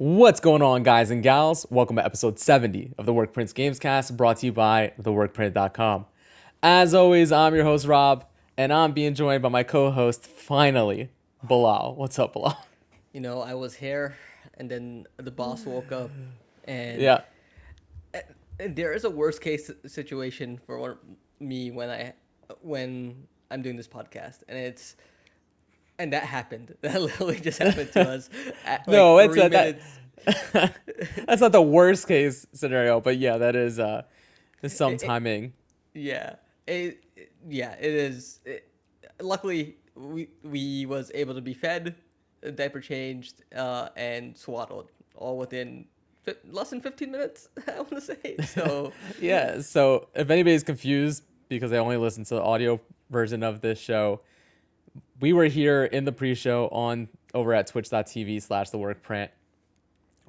What's going on, guys and gals? Welcome to episode 70 of the Work Prints Gamescast, brought to you by theworkprint.com. As always, I'm your host, Rob, and I'm being joined by my co host, finally, Bilal. What's up, Bilal? You know, I was here, and then the boss woke up, and Yeah. there is a worst case situation for me when I when I'm doing this podcast, and it's and that happened. That literally just happened to us. At, like, No, it's three a- that- That's not the worst case scenario, but yeah, that is uh, some timing. Yeah, it, it- yeah, it is. It, luckily, we we was able to be fed, diaper changed, uh, and swaddled all within fi- less than fifteen minutes. I want to say so. Yeah, so if anybody's confused because they only listen to the audio version of this show, we were here in the pre-show on over at twitch.tv slash the work print.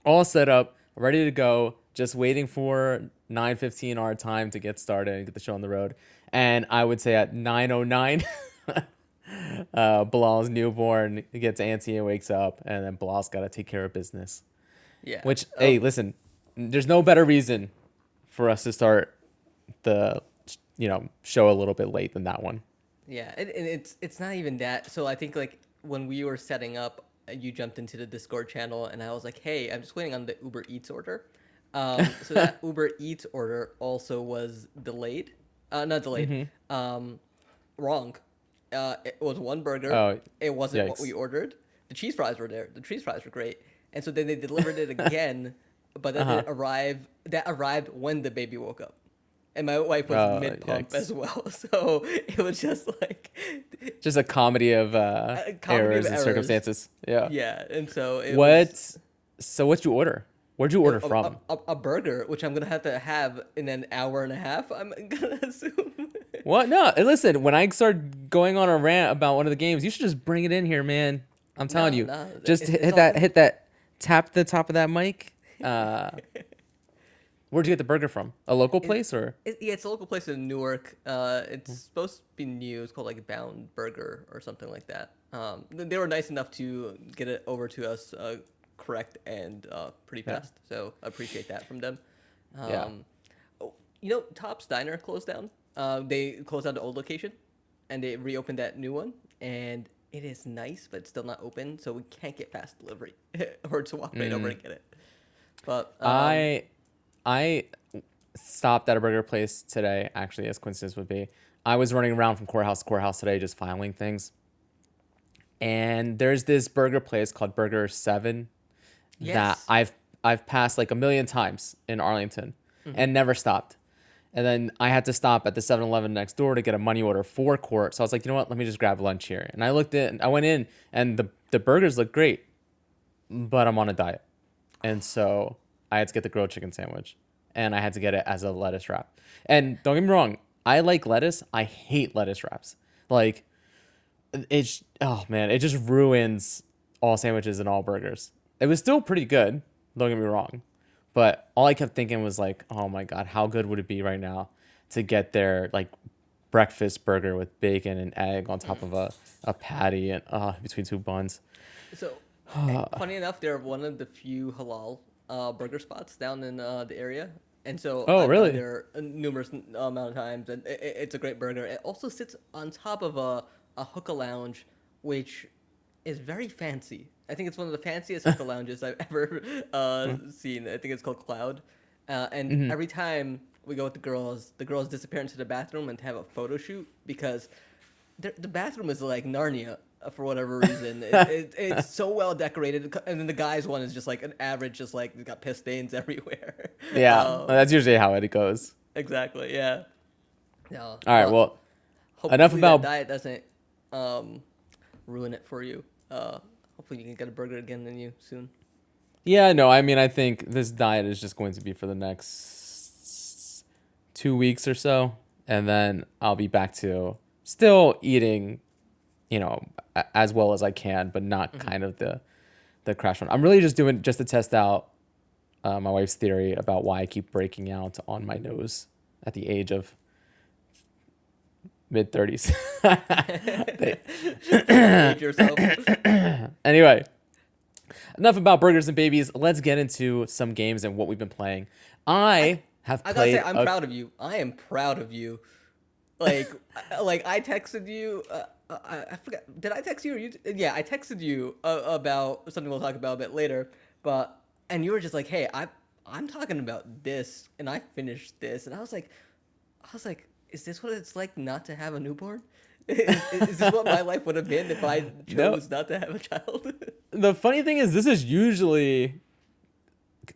All set up, ready to go, just waiting for 9.15 our time to get started and get the show on the road. And I would say at 9.09, uh, Bilal's newborn gets antsy and wakes up, and then Bilal's got to take care of business. Yeah. Which, Oh, hey, listen, there's no better reason for us to start the, you know, show a little bit late than that one. Yeah, and, and it's it's not even that. So I think like when we were setting up, uh, you jumped into the Discord channel, and I was like, "Hey, I'm just waiting on the Uber Eats order." Um, so that Uber Eats order also was delayed. Uh, not delayed. Mm-hmm. Um, wrong. Uh, it was one burger. Oh, it wasn't what we ordered. The cheese fries were there. The cheese fries were great, and so then they delivered it again, but then Uh-huh. it arrived. That arrived when the baby woke up. And my wife was Oh, mid pump as well, so it was just like Just a comedy of uh, A comedy of errors and errors. circumstances. Yeah. Yeah, and so it What? was So what'd you order? Where'd you order a, from? A, a, a burger, which I'm gonna have to have in an hour and a half. I'm gonna assume. What? No, listen. When I start going on a rant about one of the games, you should just bring it in here, man. I'm telling No, you. no, just it's- hit, it's hit all that. Hit that. Tap the top of that mic. Uh, where'd you get the burger from? A local place or? It, yeah, it's a local place in Newark. Uh, it's supposed to be new. It's called like Bound Burger or something like that. Um, they were nice enough to get it over to us uh, correct and uh, pretty Yeah. fast. So appreciate that from them. Um, Yeah. oh, you know, Top's Diner closed down. Uh, they closed down the old location, and they reopened that new one. And it is nice, but it's still not open, so we can't get fast delivery or to walk right over and get it. But um, I I stopped at a burger place today, actually, as coincidence would be. I was running around from courthouse to courthouse today just filing things. And there's this burger place called Burger 7 that I've I've passed like a million times in Arlington mm-hmm. and never stopped. And then I had to stop at the 7-Eleven next door to get a money order for court. So I was like, you know what? Let me just grab lunch here. And I looked in, I went in and the, the burgers look great, but I'm on a diet. And so I had to get the grilled chicken sandwich and I had to get it as a lettuce wrap. And don't get me wrong, I like lettuce. I hate lettuce wraps. Like it's oh man, it just ruins all sandwiches and all burgers. It was still pretty good, don't get me wrong. But all I kept thinking was like, oh my god, how good would it be right now to get their like breakfast burger with bacon and egg on top of a, a patty and uh between two buns. So, funny enough, they're one of the few halal uh, burger spots down in uh, the area, and so Oh, I've really? there a numerous amount of times, and i i- it's a great burger. It also sits on top of a a hookah lounge, which is very fancy. I think it's one of the fanciest hookah lounges I've ever uh, Hmm. seen. I think it's called Cloud, uh, and Mm-hmm. every time we go with the girls, the girls disappear into the bathroom and have a photo shoot because the, the bathroom is like Narnia uh, for whatever reason. it, it, it's so well decorated, and then the guys' one is just like an average, just like it's got piss stains everywhere. Yeah, Um, that's usually how it goes. exactly. Yeah. No. All right, well, hopefully enough about- diet doesn't um, ruin it for you. Uh, hopefully you can get a burger again than you soon. Yeah, no, I mean, I think this diet is just going to be for the next two weeks or so. And then I'll be back to still eating, you know, as well as I can, but not kind of the, the crash one. I'm really just doing just to test out uh, my wife's theory about why I keep breaking out on my nose at the age of mid 30s. Anyway, enough about burgers and babies. Let's get into some games and what we've been playing. I have I played. gotta say, I'm a- proud of you. I am proud of you. Like, I- like I texted you. Uh, I, I forgot. Did I text you or you? Yeah, I texted you uh, about something we'll talk about a bit later. But and you were just like, "Hey, I I'm talking about this, and I finished this," and I was like, I was like, "Is this what it's like not to have a newborn? is, is this what my life would have been if I No. chose not to have a child?" the funny thing is, this is usually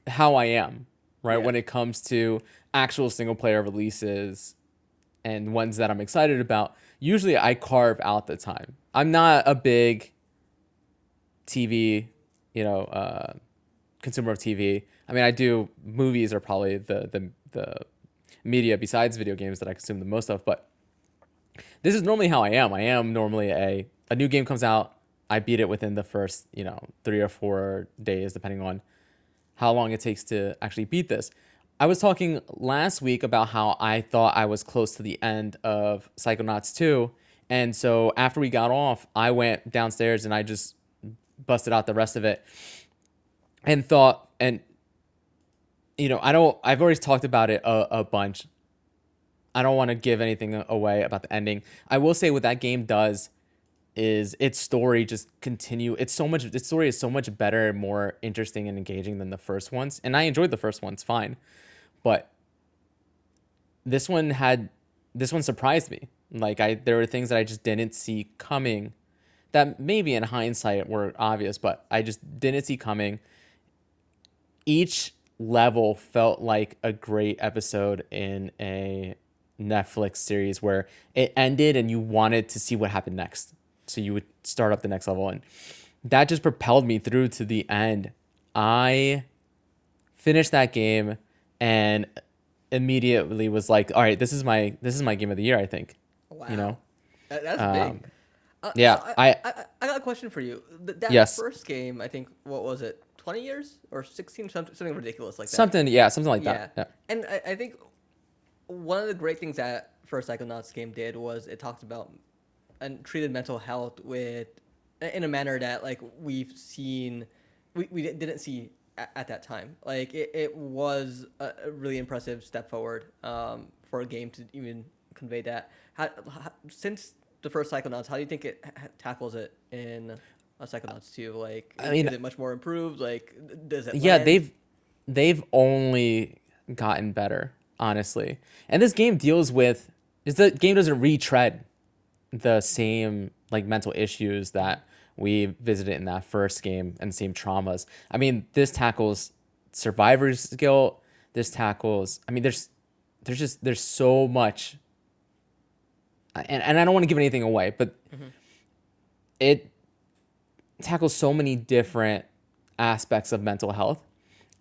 how I am, right? Yeah. When it comes to actual single player releases and ones that I'm excited about, usually I carve out the time. I'm not a big TV, you know, uh, consumer of TV. I mean, I do movies are probably the the the media besides video games that I consume the most of, but this is normally how I am. I am normally a a new game comes out, I beat it within the first, you know, 3 or 4 days depending on how long it takes to actually beat this. I was talking last week about how I thought I was close to the end of Psychonauts 2, and so after we got off, I went downstairs and I just busted out the rest of it and thought and you know, I don't I've already talked about it a, a bunch. I don't want to give anything away about the ending. I will say what that game does is its story just continue. It's so much. Its story is so much better, and more interesting and engaging than the first ones. And I enjoyed the first ones fine, but this one had this one surprised me. Like I, there were things that I just didn't see coming, that maybe in hindsight were obvious, but I just didn't see coming. Each level felt like a great episode in a Netflix series where it ended and you wanted to see what happened next. So you would start up the next level and that just propelled me through to the end. I finished that game and immediately was like, all right, this is my this is my game of the year, I think. Wow. You know? That- that's Um, big. Uh, yeah, so I- I, I, I got a question for you. Th- that Yes. first game, I think, what was it, 20 years or 16, something, something ridiculous like that. Something yeah, something like yeah. that. Yeah. And I, I think one of the great things that first Psychonauts game did was it talked about and treated mental health with in a manner that like we've seen we, we didn't see at, at that time. Like it, it was a, a really impressive step forward um, for a game to even convey that. How, how, since the first Psychonauts how do you think it ha- tackles it in uh, Psychonauts 2 like I mean- is it much more improved? Like does it yeah land? they've they've only gotten better honestly. And this game deals with is the game doesn't retread the same like mental issues that we visited in that first game and same traumas. I mean this tackles survivor's guilt this tackles i mean there's there's just there's so much and, and i don't want to give anything away but mm-hmm. it tackles so many different aspects of mental health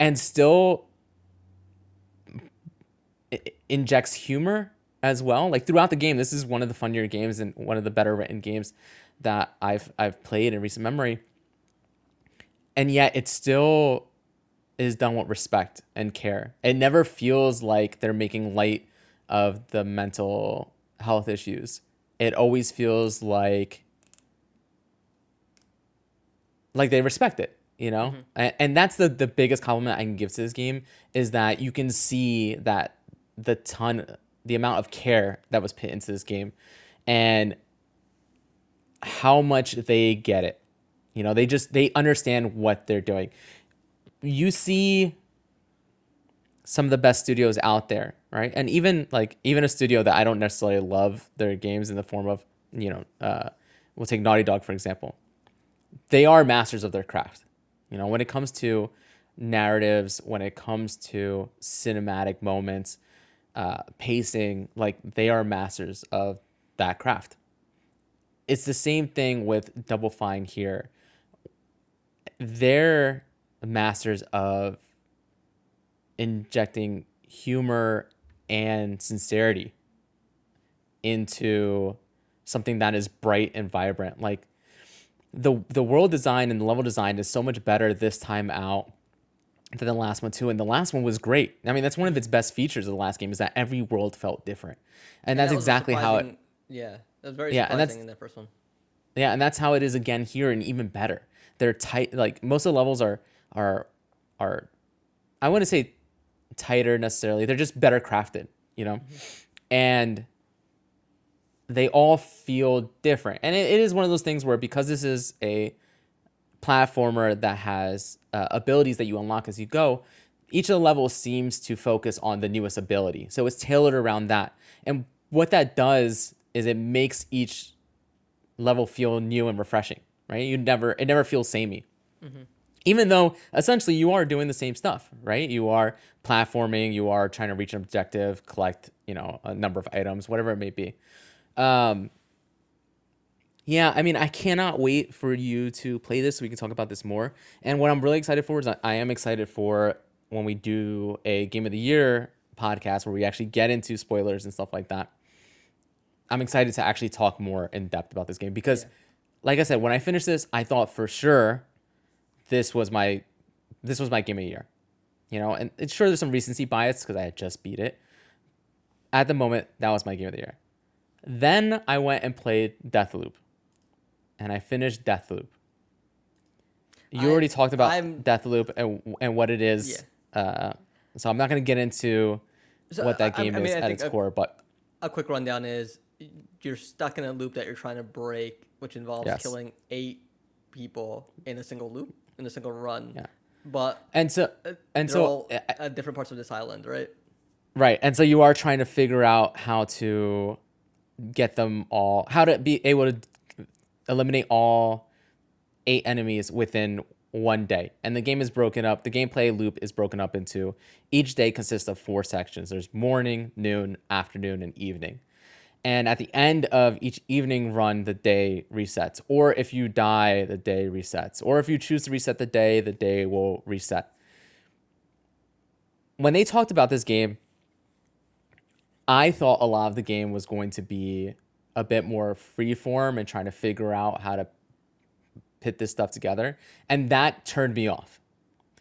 and still injects humor as well. Like throughout the game, this is one of the funnier games and one of the better written games that I've I've played in recent memory. And yet it still is done with respect and care. It never feels like they're making light of the mental health issues. It always feels like like they respect it you know mm-hmm. and, and that's the the biggest compliment i can give to this game is that you can see that the ton the amount of care that was put into this game and how much they get it you know they just they understand what they're doing you see some of the best studios out there right and even like even a studio that i don't necessarily love their games in the form of you know uh, we'll take naughty dog for example they are masters of their craft. You know, when it comes to narratives, when it comes to cinematic moments, uh, pacing, like they are masters of that craft. It's the same thing with Double Fine here. They're masters of injecting humor and sincerity into something that is bright and vibrant. Like the the world design and the level design is so much better this time out than the last one too. And the last one was great. I mean, that's one of its best features of the last game is that every world felt different, and, that's that exactly how it. Yeah, that was very Yeah, and that's- in that first one. Yeah, and that's how it is again here, and even better. They're tight. Like most of the levels are are are, I wouldn't say tighter necessarily. They're just better crafted, you know, and they all feel different. And it, it is one of those things where because this is a platformer that has uh, abilities that you unlock as you go, each of the levels seems to focus on the newest ability. So it's tailored around that. And what that does is it makes each level feel new and refreshing, right? You never it never feels samey. Even though essentially you are doing the same stuff, right? You are platforming, you are trying to reach an objective, collect, you know, a number of items, whatever it may be. Um, yeah, I mean, I cannot wait for you to play this so we can talk about this more. And what I'm really excited for is I am excited for when we do a game of the year podcast where we actually get into spoilers and stuff like that. I'm excited to actually talk more in depth about this game because, Yeah. like I said, when I finished this, I thought for sure this was my this was my game of the year. You know, and it's sure there's some recency bias because I had just beat it. At the moment, that was my game of the year. Then I went and played Deathloop, and I finished Deathloop. You I- already talked about I'm- Deathloop and and what it is. Uh, so I'm not going to get into So, what that I- I- game I mean, is I at its a- core, but a quick rundown is you're stuck in a loop that you're trying to break, which involves Yes. killing eight people in a single loop in a single run. Yeah. But and so uh, and so all at different parts of this island, right? Right. And so you are trying to figure out how to get them all, how to be able to eliminate all eight enemies within one day. And the game is broken up, the gameplay loop is broken up into each day consists of four sections there's morning, noon, afternoon, and evening. And at the end of each evening run, the day resets. Or if you die, the day resets. Or if you choose to reset the day, the day will reset. When they talked about this game, I thought a lot of the game was going to be a bit more freeform and trying to figure out how to put this stuff together. And that turned me off.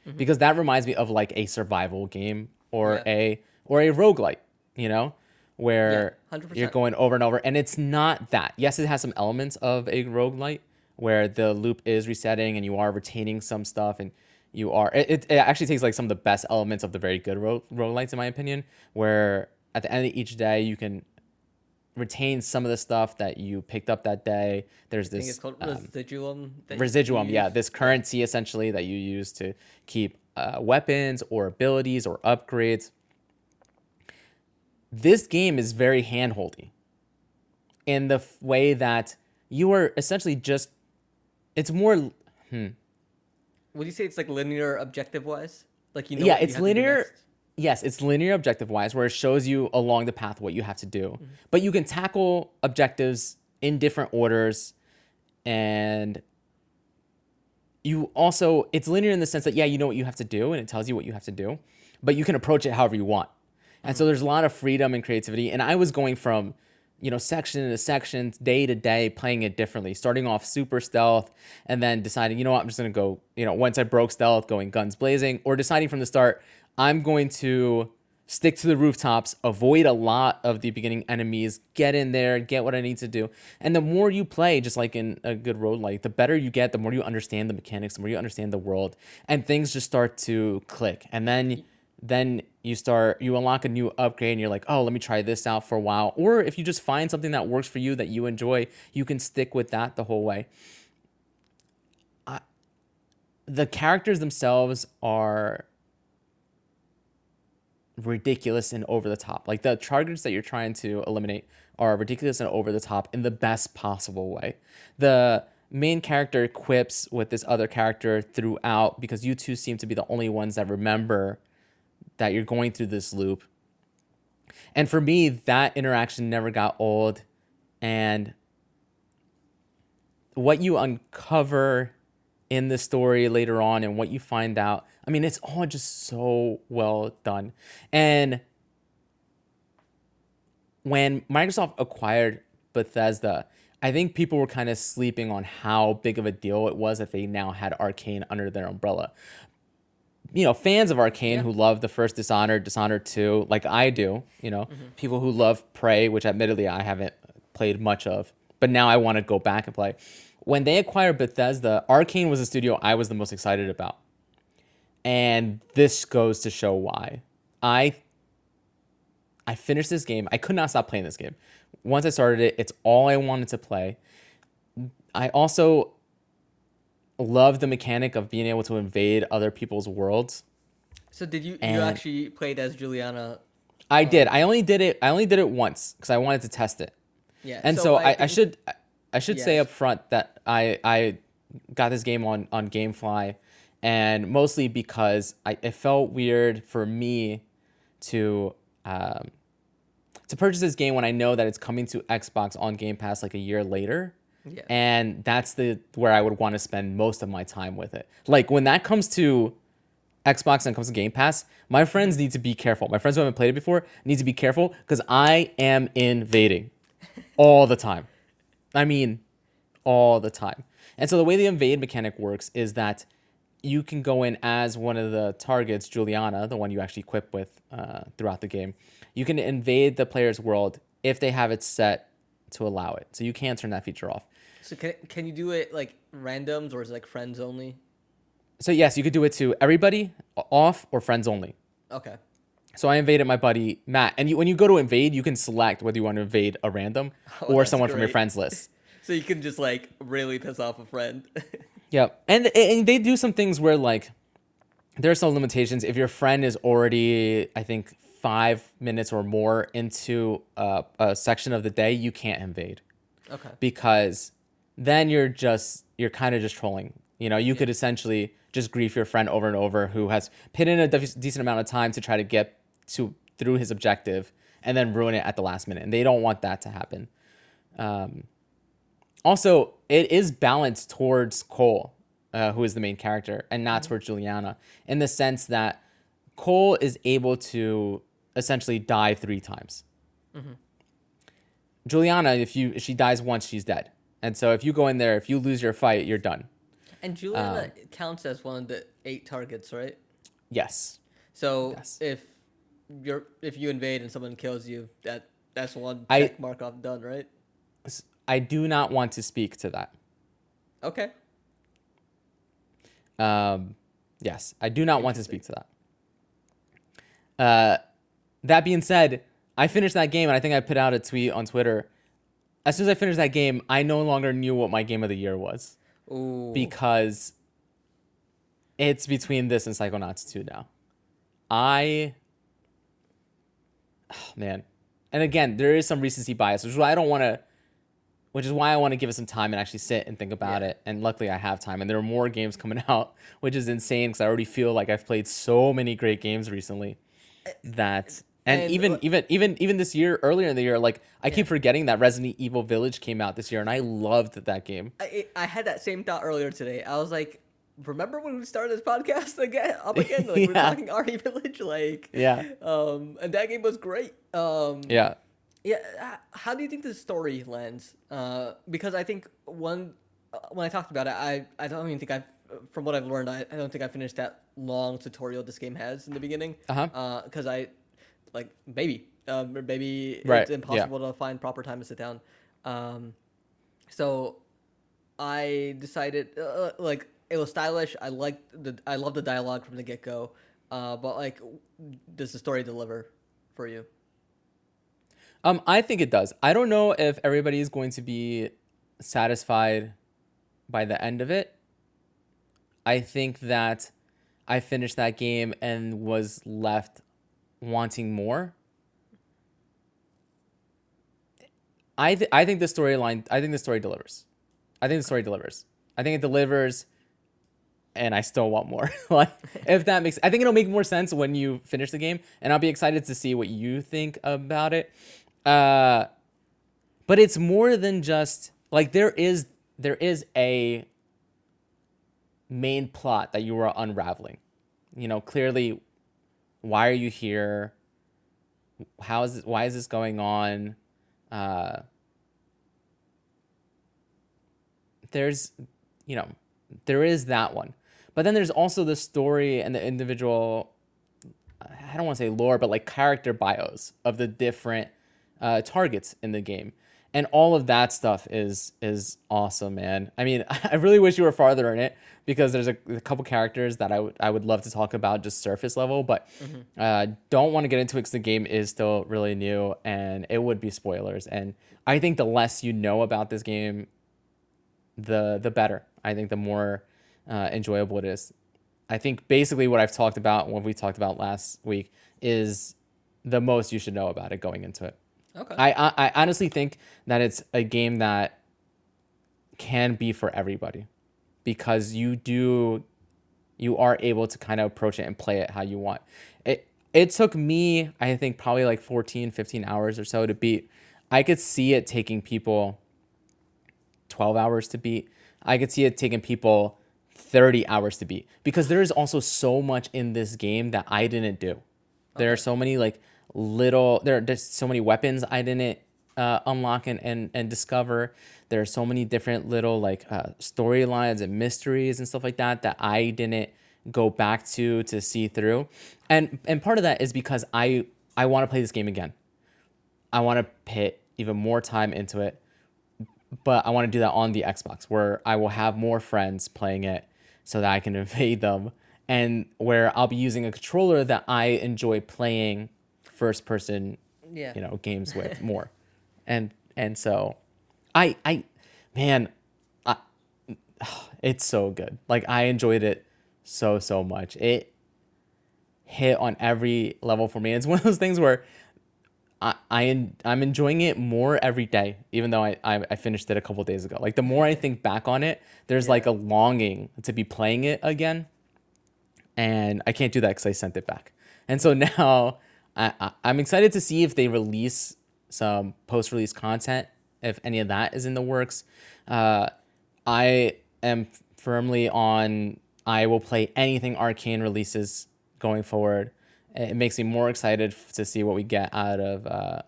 Mm-hmm. Because that reminds me of like a survival game or Yeah. a or a roguelite, you know, where Yeah, you're going over and over. And it's not that. Yes, it has some elements of a roguelite where the loop is resetting and you are retaining some stuff and you are it, it, it actually takes like some of the best elements of the very good ro- roguelites in my opinion, where at the end of each day you can retain some of the stuff that you picked up that day. There's this it's called um, residuum. residuum yeah this currency essentially that you use to keep uh, weapons or abilities or upgrades this game is very handholdy in the f- way that you are essentially just it's more Would you say it's like linear objective wise? Like you know. yeah it's have to do linear yes it's linear objective wise where it shows you along the path what you have to do Mm-hmm. but you can tackle objectives in different orders and you also it's linear in the sense that yeah you know what you have to do and it tells you what you have to do but you can approach it however you want and so there's a lot of freedom and creativity. And i was going from you know section to section day to day playing it differently starting off super stealth and then deciding you know what i'm just going to go you know once i broke stealth going guns blazing or deciding from the start i'm going to stick to the rooftops avoid a lot of the beginning enemies get in there get what i need to do. And the more you play just like in a good roguelike the better you get the more you understand the mechanics the more you understand the world and things just start to click. And then then you start you unlock a new upgrade and you're like oh let me try this out for a while. Or if you just find something that works for you that you enjoy you can stick with that the whole way. I, the characters themselves are ridiculous and over the top. Like the targets that you're trying to eliminate are ridiculous and over the top in the best possible way. The main character quips with this other character throughout because you two seem to be the only ones that remember that you're going through this loop. And for me, that interaction never got old. And what you uncover in the story later on and what you find out, I mean, it's all just so well done. And when Microsoft acquired Bethesda, I think people were kind of sleeping on how big of a deal it was that they now had Arcane under their umbrella you know, fans of Arcane Yeah. who love the first Dishonored, Dishonored 2, like I do, you know, mm-hmm. people who love Prey, which admittedly I haven't played much of, but now I want to go back and play. When they acquired Bethesda, Arcane was a studio I was the most excited about. And this goes to show why. I I finished this game. I could not stop playing this game. Once I started it, it's all I wanted to play. I also love the mechanic of being able to invade other people's worlds. So did you you actually played as Juliana? I did. I only did it. I only did it once because I wanted to test it. Yeah. And so, I, I think- should I should say Yes. up front that I I got this game on on GameFly, and mostly because I it felt weird for me to um, to purchase this game when I know that it's coming to Xbox on Game Pass like a year later. Yeah. And that's the where I would want to spend most of my time with it. Like when that comes to Xbox and comes to Game Pass, my friends need to be careful. My friends who haven't played it before need to be careful because I am invading all the time. I mean, all the time. And so the way the invade mechanic works is that you can go in as one of the targets, Juliana, the one you actually equip with uh, throughout the game. You can invade the player's world if they have it set to allow it. So you can turn that feature off. So can can you do it like randoms or is it like friends only? So yes, you could do it to everybody, off or friends only. Okay. So I invaded my buddy Matt, and you, when you go to invade, you can select whether you want to invade a random Oh, or someone from your friends list. So you can just like really piss off a friend. Yep. And, and they do some things where like there are some limitations. If your friend is already, I think, five minutes or more into uh, a section of the day, you can't invade okay. because then you're just you're kind of just trolling. You know, you could essentially just grief your friend over and over who has put in a decent amount of time to try to get to through his objective and then ruin it at the last minute. And they don't want that to happen. Um, also, it is balanced towards Cole, uh, who is the main character, and not towards Juliana, in the sense that Cole is able to essentially die three times. Juliana, if you if she dies once, she's dead. And so if you go in there, if you lose your fight, you're done. And Juliana counts as one of the eight targets, right? Yes. So Yes. if you're if you invade and someone kills you, that that's one I- check mark off done, right? I do not want to speak to that. Okay. Um, yes, I do not want to speak to that. Uh, that being said, I finished that game and I think I put out a tweet on Twitter. As soon as I finished that game, I no longer knew what my game of the year was Ooh. because it's between this and Psychonauts 2 now. I, oh, man, and again, there is some recency bias, which is why I don't want to, which is why I want to give it some time and actually sit and think about Yeah. it. And luckily, I have time, and there are more games coming out, which is insane because I already feel like I've played so many great games recently eh, that. And, And even even even even this year, earlier in the year, like I keep forgetting that Resident Evil Village came out this year, and I loved that game. I, I had that same thought earlier today. I was like, remember when we started this podcast again? Up again, like we're talking RE Village, like Yeah, um, and that game was great. Um, yeah. Yeah, how do you think the story lands? Uh, because I think one uh, when I talked about it, I I don't even think I've from what I've learned, I, I don't think I finished that long tutorial this game has in the beginning. Uh-huh. Because I like maybe um, maybe Right, it's yeah. impossible to find proper time to sit down. Um, so I decided uh, like it was stylish. I liked the I love the dialogue from the get go. Uh, but like, does the story deliver for you? Um, I think it does. I don't know if everybody is going to be satisfied by the end of it. I think that I finished that game and was left wanting more. I th- I think the storyline. I think the story delivers. I think the story delivers. I think it delivers, and I still want more. like if that makes, I think it'll make more sense when you finish the game, and I'll be excited to see what you think about it. Uh, but it's more than just like there is there is a main plot that you are unraveling. You know, clearly, why are you here? How is this, why is this going on? Uh, there's, you know, there is that one, but then there's also the story and the individual. I don't want to say lore, but like character bios of the different uh, targets in the game, and all of that stuff is is awesome, man. I mean, I really wish you were farther in it because there's a, a couple characters that I would I would love to talk about just surface level, but uh, don't want to get into it because the game is still really new and it would be spoilers. And I think the less you know about this game, the the better. I think the more uh, enjoyable it is. I think basically what I've talked about, what we talked about last week, is the most you should know about it going into it. Okay. I, I I honestly think that it's a game that can be for everybody because you do you are able to kind of approach it and play it how you want. It it took me I think probably like 14 15 hours or so to beat. I could see it taking people 12 hours to beat. I could see it taking people 30 hours to beat because there is also so much in this game that I didn't do. There are so many like little there are just so many weapons I didn't uh, unlock and, and and discover. There are so many different little like uh, storylines and mysteries and stuff like that that I didn't go back to to see through. And and part of that is because I I want to play this game again. I want to put even more time into it but I want to do that on the Xbox where I will have more friends playing it so that I can invade them and where I'll be using a controller that I enjoy playing first person Yeah. you know games with more. And and so I I man I it's so good. Like I enjoyed it so so much. It hit on every level for me. It's one of those things where I, I I'm enjoying it more every day, even though I, I, I finished it a couple days ago. Like the more I think back on it, there's like a longing to be playing it again, and I can't do that because I sent it back. And so now I, I'm excited to see if they release some post-release content, if any of that is in the works. Uh, I am firmly on. I will play anything Arcane releases going forward. It makes me more excited to see what we get out of uh,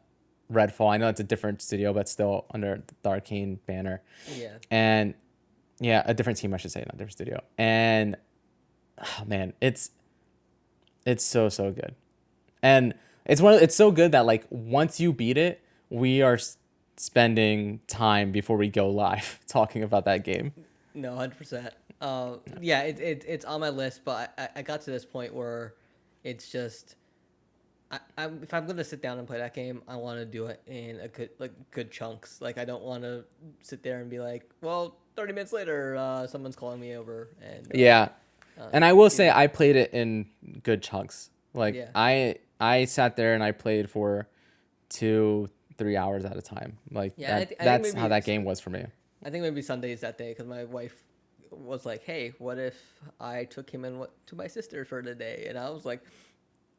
Redfall. I know it's a different studio, but still under the Arcane banner. Yeah. And yeah, a different team, I should say, not a different studio. And oh, man, it's it's so so good. And it's one. Of, it's so good that like once you beat it, we are s- spending time before we go live talking about that game. No, hundred percent. Uh, yeah, it, it it's on my list, but I, I got to this point where it's just, I, I'm if I'm gonna sit down and play that game, I want to do it in a good like good chunks. Like I don't want to sit there and be like, well, thirty minutes later, uh, someone's calling me over, and uh, Yeah. uh, And I will say I played it in good chunks. Like Yeah. I I sat there and I played for two, three hours at a time. Like Yeah, I that, I that's how that game was for me. I think maybe Sundays that day because my wife was like, "Hey, what if I took him and went to my sister for the day?" And I was like,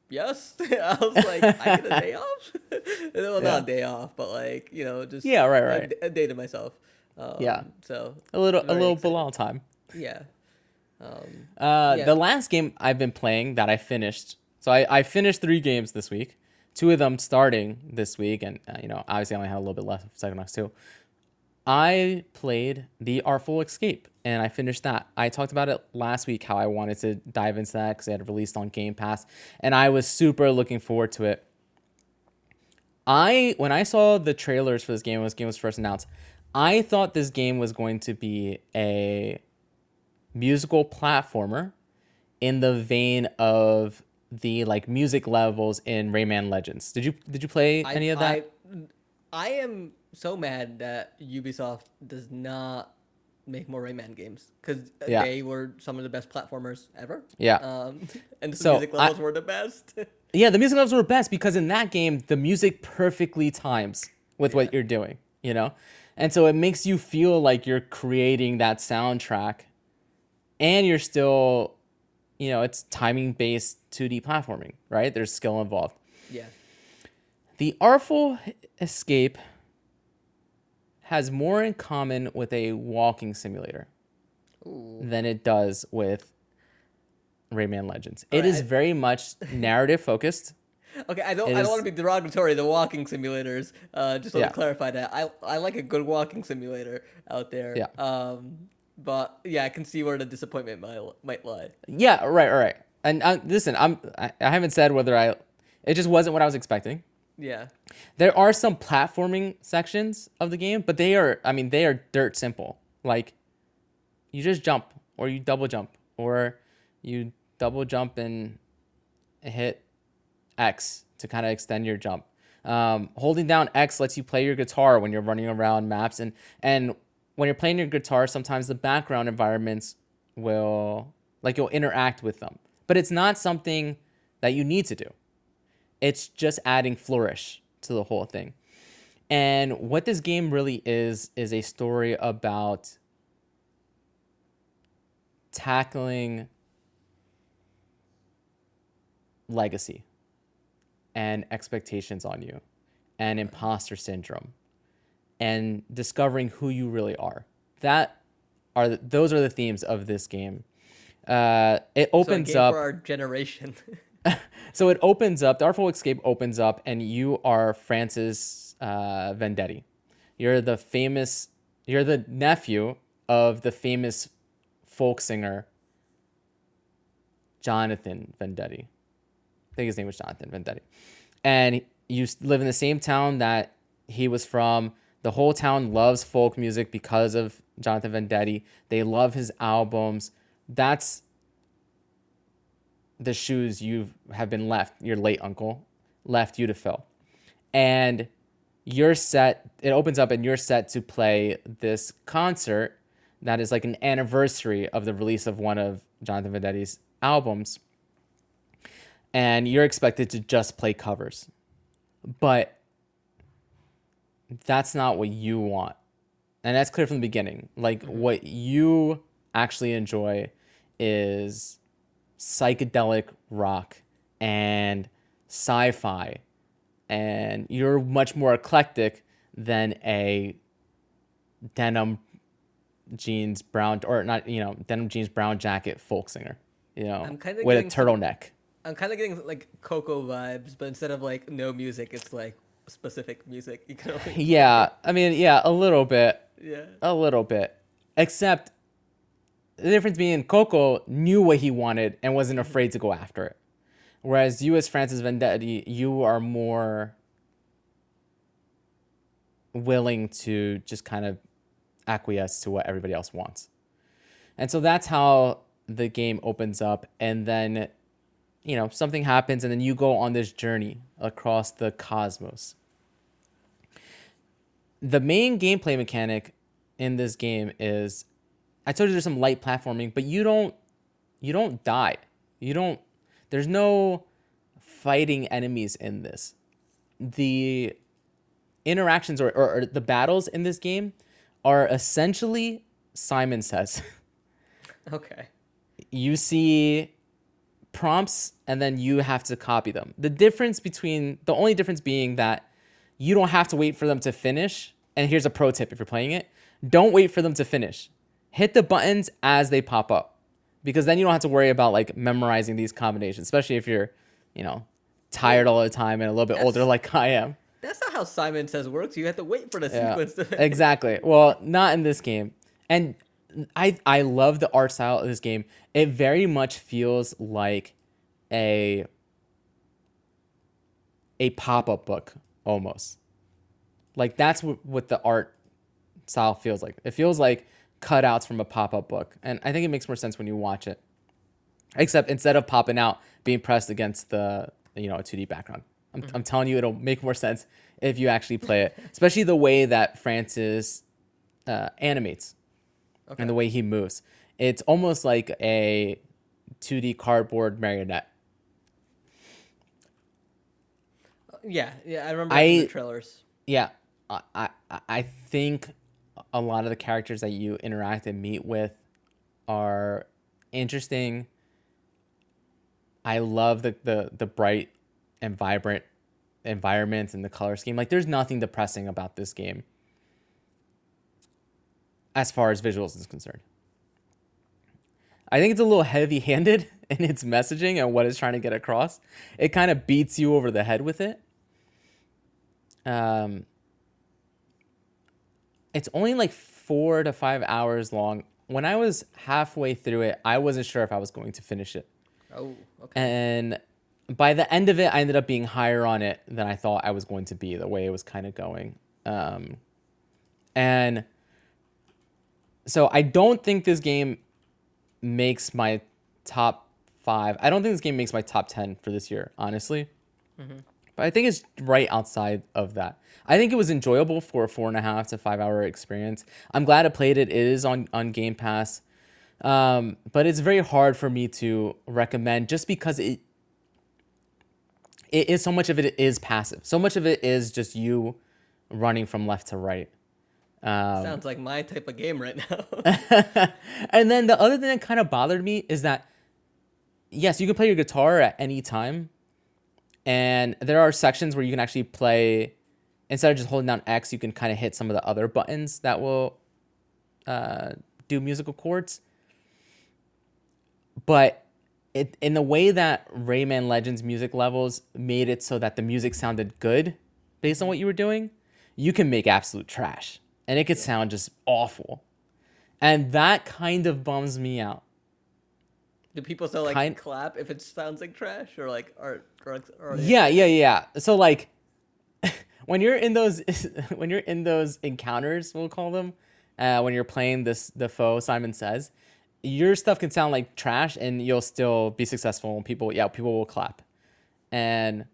"Yes." I was like, "I get a day off." well, Yeah. not a day off, but like you know, just Yeah, right, a right. A, day to myself. Um, Yeah. So A little a little excited. Bilal time. yeah. Um, Uh, Yeah. The last game I've been playing that I finished, so I, I finished three games this week. Two of them starting this week, and uh, you know, obviously I only had a little bit left of Psychonauts 2. I played The Artful Escape, and I finished that. I talked about it last week how I wanted to dive into that because it had released on Game Pass, and I was super looking forward to it. I when I saw the trailers for this game, when this game was first announced, I thought this game was going to be a musical platformer in the vein of the like music levels in Rayman Legends. Did you did you play I, any of that? I, I am so mad that Ubisoft does not make more Rayman games because Yeah. they were some of the best platformers ever. yeah. Um, and the So, music I- levels were the best. yeah, the music levels were best because in that game the music perfectly times with what you're doing, you know? And so it makes you feel like you're creating that soundtrack and you're still you know, it's timing based 2D platforming, right? There's skill involved. yeah. The Artful Escape has more in common with a walking simulator Ooh. than it does with Rayman Legends. It Alright, is I- very much narrative focused. Okay, I don't. It I don't want to be derogatory. The walking simulators. Uh, just want Yeah. to clarify that. I I like a good walking simulator out there. Yeah. Um, but yeah, I can see where the disappointment might might lie. Yeah, right, right. And uh, listen, I'm I, I haven't said whether I it just wasn't what I was expecting. Yeah. There are some platforming sections of the game, but they are I mean they are dirt simple. Like you just jump or you double jump or you double jump and hit X to kind of extend your jump. Um, holding down X lets you play your guitar when you're running around maps and and when you're playing your guitar, sometimes the background environments will like you'll interact with them. But it's not something that you need to do. It's just adding flourish to the whole thing. And what this game really is is a story about tackling legacy and expectations on you and imposter syndrome and discovering who you really are. That are the, those are the themes of this game. Uh, it So opens game up. for our generation. So it opens up. The Artful Escape opens up, and you are Francis uh, Vendetti. You're the famous. You're the nephew of the famous folk singer Jonathan Vendetti. I think his name was Jonathan Vendetti, and you live in the same town that he was from. The whole town loves folk music because of Jonathan Vendetti. They love his albums. That's the shoes you have been left, your late uncle left you to fill. And you're set, it opens up and you're set to play this concert that is like an anniversary of the release of one of Jonathan Vendetti's albums. And you're expected to just play covers. But that's not what you want. And that's clear from the beginning. Like, mm-hmm. what you actually enjoy is psychedelic rock and sci-fi and you're much more eclectic than a denim jeans brown or not you know denim jeans brown jacket folk singer you know I'm kinda with a turtleneck I'm kind of getting like Coco vibes, but instead of like no music, it's like specific music. You can only, yeah i mean yeah a little bit. Yeah. a little bit. Except the difference being coco knew what he wanted and wasn't mm-hmm. afraid to go after it. Whereas you as francis vendetti you are more willing to just kind of acquiesce to what everybody else wants. And so that's how the game opens up. And then you know something happens and then you go on this journey across the cosmos the main gameplay mechanic in this game is I told you there's some light platforming, but you don't you don't die. You don't there's no fighting enemies in this. The interactions or, or, or the battles in this game are essentially Simon says. Okay. you see prompts and then you have to copy them. The difference between the only difference being that you don't have to wait for them to finish. And here's a pro tip if you're playing it don't wait for them to finish. Hit the buttons as they pop up because then you don't have to worry about like memorizing these combinations, especially if you're, you know, tired all the time and a little bit older like I am. That's not how Simon Says works. You have to wait for the Yeah, sequence to finish. exactly. Well, not in this game. And I I love the art style of this game. It very much feels like a a pop-up book almost. Like that's what, what the art style feels like. It feels like cutouts from a pop-up book. And I think it makes more sense when you watch it. Except instead of popping out, being pressed against the you know, a 2D background. I'm, I'm telling you, it'll make more sense if you actually play it, especially the way that Francis uh, animates and the way he moves. It's almost like a 2D cardboard marionette. Uh, yeah, yeah. I remember I- the trailers. Yeah, I, I I think a lot of the characters that you interact and meet with are interesting. I love the the the bright and vibrant environments and the color scheme. Like, there's nothing depressing about this game as far as visuals is concerned. I think it's a little heavy-handed in its messaging and what it's trying to get across. It kind of beats you over the head with it. Um, it's only like four to five hours long. When I was halfway through it, I wasn't sure if I was going to finish it. Oh, okay. And by the end of it, I ended up being higher on it than I thought I was going to be. The way it was kind of going, um, and so I don't think this game makes my top five. I don't think this game makes my top ten for this year, honestly. But I think it's right outside of that. I think it was enjoyable for a four and a half to five hour experience. I'm glad I played it. It is on on Game Pass, um, but it's very hard for me to recommend just because it it is so much of it is passive. So much of it is just you running from left to right. Um, Sounds like my type of game right now. and then the other thing that kind of bothered me is that yes, you can play your guitar at any time, and there are sections where you can actually play instead of just holding down X, you can kind of hit some of the other buttons that will uh, do musical chords. But it in the way that Rayman Legends music levels made it so that the music sounded good based on what you were doing, you can make absolute trash and it could sound just awful. And that kind of bums me out. Do people still like Kind- clap if it sounds like trash or like or or, or Yeah, yeah, yeah. So like when you're in those when you're in those encounters, we'll call them, uh, when you're playing this the foe, Simon says, your stuff can sound like trash and you'll still be successful and people yeah, people will clap. And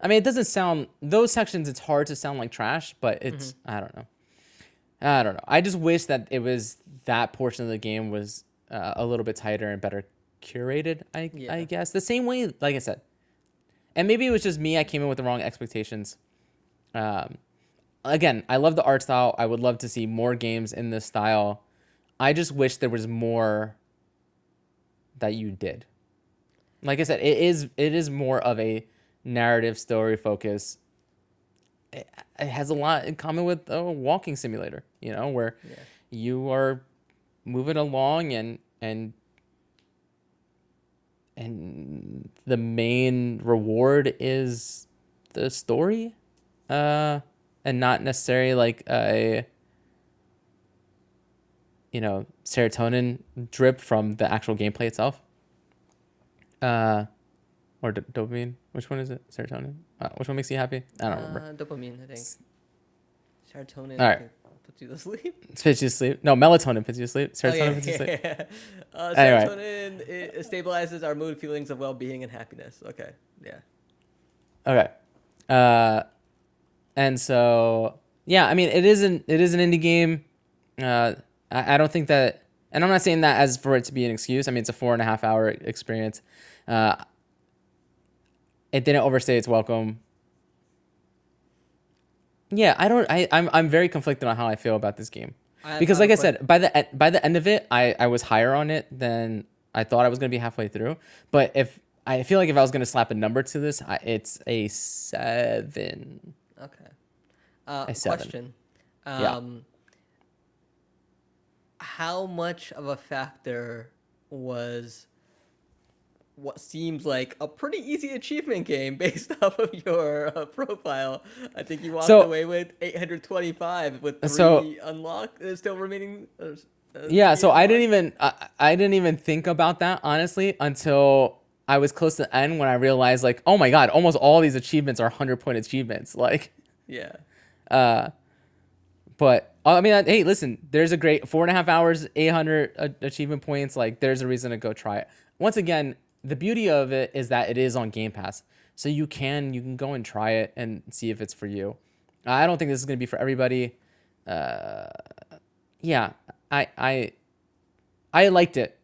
I mean it doesn't sound those sections it's hard to sound like trash, but it's I don't know. I don't know. I just wish that it was that portion of the game was uh, a little bit tighter and better curated. I Yeah. I guess the same way, like I said, and maybe it was just me. I came in with the wrong expectations. Um, again, I love the art style. I would love to see more games in this style. I just wish there was more that you did. Like I said, it is it is more of a narrative story focus. It, it has a lot in common with a walking simulator, you know, where Yeah. you are moving along and and and the main reward is the story uh and not necessarily like a you know serotonin drip from the actual gameplay itself uh or d- dopamine which one is it serotonin uh, which one makes you happy i don't remember Uh, dopamine, I think. Serotonin. All right. Puts you to sleep. it puts you to sleep no melatonin puts you to sleep Oh, serotonin yeah, puts you to sleep yeah, yeah. Uh, Anyway. serotonin it stabilizes our mood, feelings of well-being, and happiness. Okay. Yeah. Okay. Uh, and so yeah, I mean, it isn't it is an indie game. Uh, I, I don't think that, and I'm not saying that as for it to be an excuse. I mean, it's a four and a half hour experience. Uh, it didn't overstay its welcome. Yeah, I don't. I I'm I'm very conflicted on how I feel about this game I because, like I said, by the by the end of it, I I was higher on it than I thought I was gonna be halfway through. But if I feel like if I was gonna slap a number to this, I, it's a seven. Okay. Uh, A seven. question. Yeah. Um, How much of a factor was what seems like a pretty easy achievement game based off of your uh, profile? I think you walked So- away with 825 with three So- unlocked, uh, still remaining. Uh, uh, Yeah, so I didn't even I, I didn't even think about that honestly until I was close to the end when I realized like, oh my god, almost all these achievements are hundred point achievements. Like, Yeah. uh, but uh, I mean, uh, hey, listen, there's a great four and a half hours, eight hundred uh, achievement points. Like, there's a reason to go try it. Once again, the beauty of it is that it is on Game Pass, so you can you can go and try it and see if it's for you. I don't think this is gonna be for everybody. Uh, yeah, I I I liked it.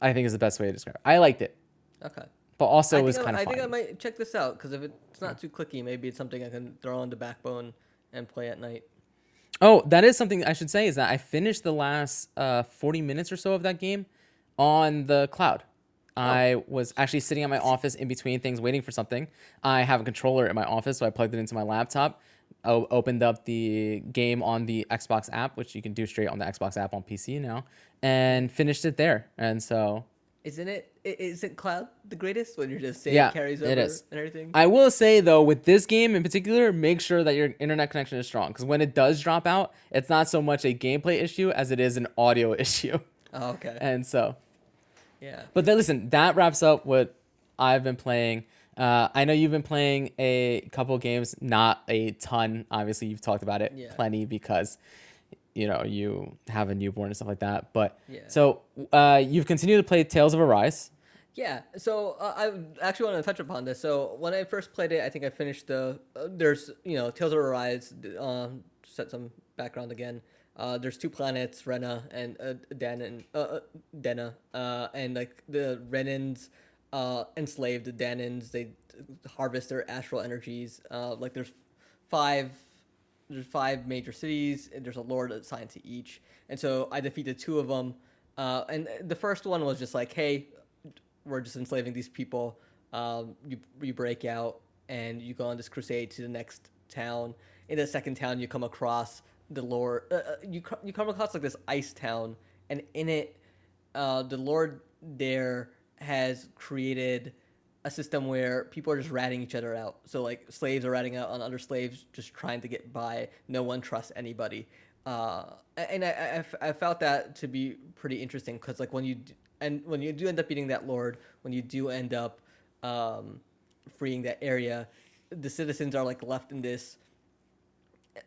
I think is the best way to describe it. I liked it, Okay. but also it was kind of I fun. think I might check this out because if it's not too clicky, maybe it's something I can throw on the backbone and play at night. Oh, that is something I should say is that I finished the last uh, 40 minutes or so of that game on the cloud. I was actually sitting at my office in between things waiting for something. I have a controller in my office, so I plugged it into my laptop, o- opened up the game on the Xbox app, which you can do straight on the Xbox app on PC now, and finished it there. And so Isn't it? i- Isn't cloud the greatest when you're just saying Yeah, carries over it is. and everything? I will say though, with this game in particular, make sure that your internet connection is strong because when it does drop out, it's not so much a gameplay issue as it is an audio issue. oh, okay. And so yeah. But then listen, that wraps up what I've been playing. Uh, I know you've been playing a couple games, not a ton. Obviously, you've talked about it Yeah. plenty because you know you have a newborn and stuff like that. But Yeah. so uh, you've continued to play Tales of Arise. Yeah, so uh, I actually want to touch upon this. So when I first played it, I think I finished the. Uh, there's you know Tales of Arise. Um, set some background again. Uh, there's two planets, Rena and uh, Danon, uh, uh, Dena, uh, and like the Renans uh, enslave the Danans. They harvest their astral energies. Uh, like there's five there's five major cities and there's a lord assigned to each and so i defeated two of them uh, and the first one was just like hey we're just enslaving these people um, you, you break out and you go on this crusade to the next town in the second town you come across the lord uh, uh, you, you come across like this ice town and in it uh, the lord there has created a system where people are just ratting each other out. So like slaves are ratting out on other slaves, just trying to get by. No one trusts anybody. Uh, and I, I, I felt that to be pretty interesting because like when you d- and when you do end up beating that lord, when you do end up um, freeing that area, the citizens are like left in this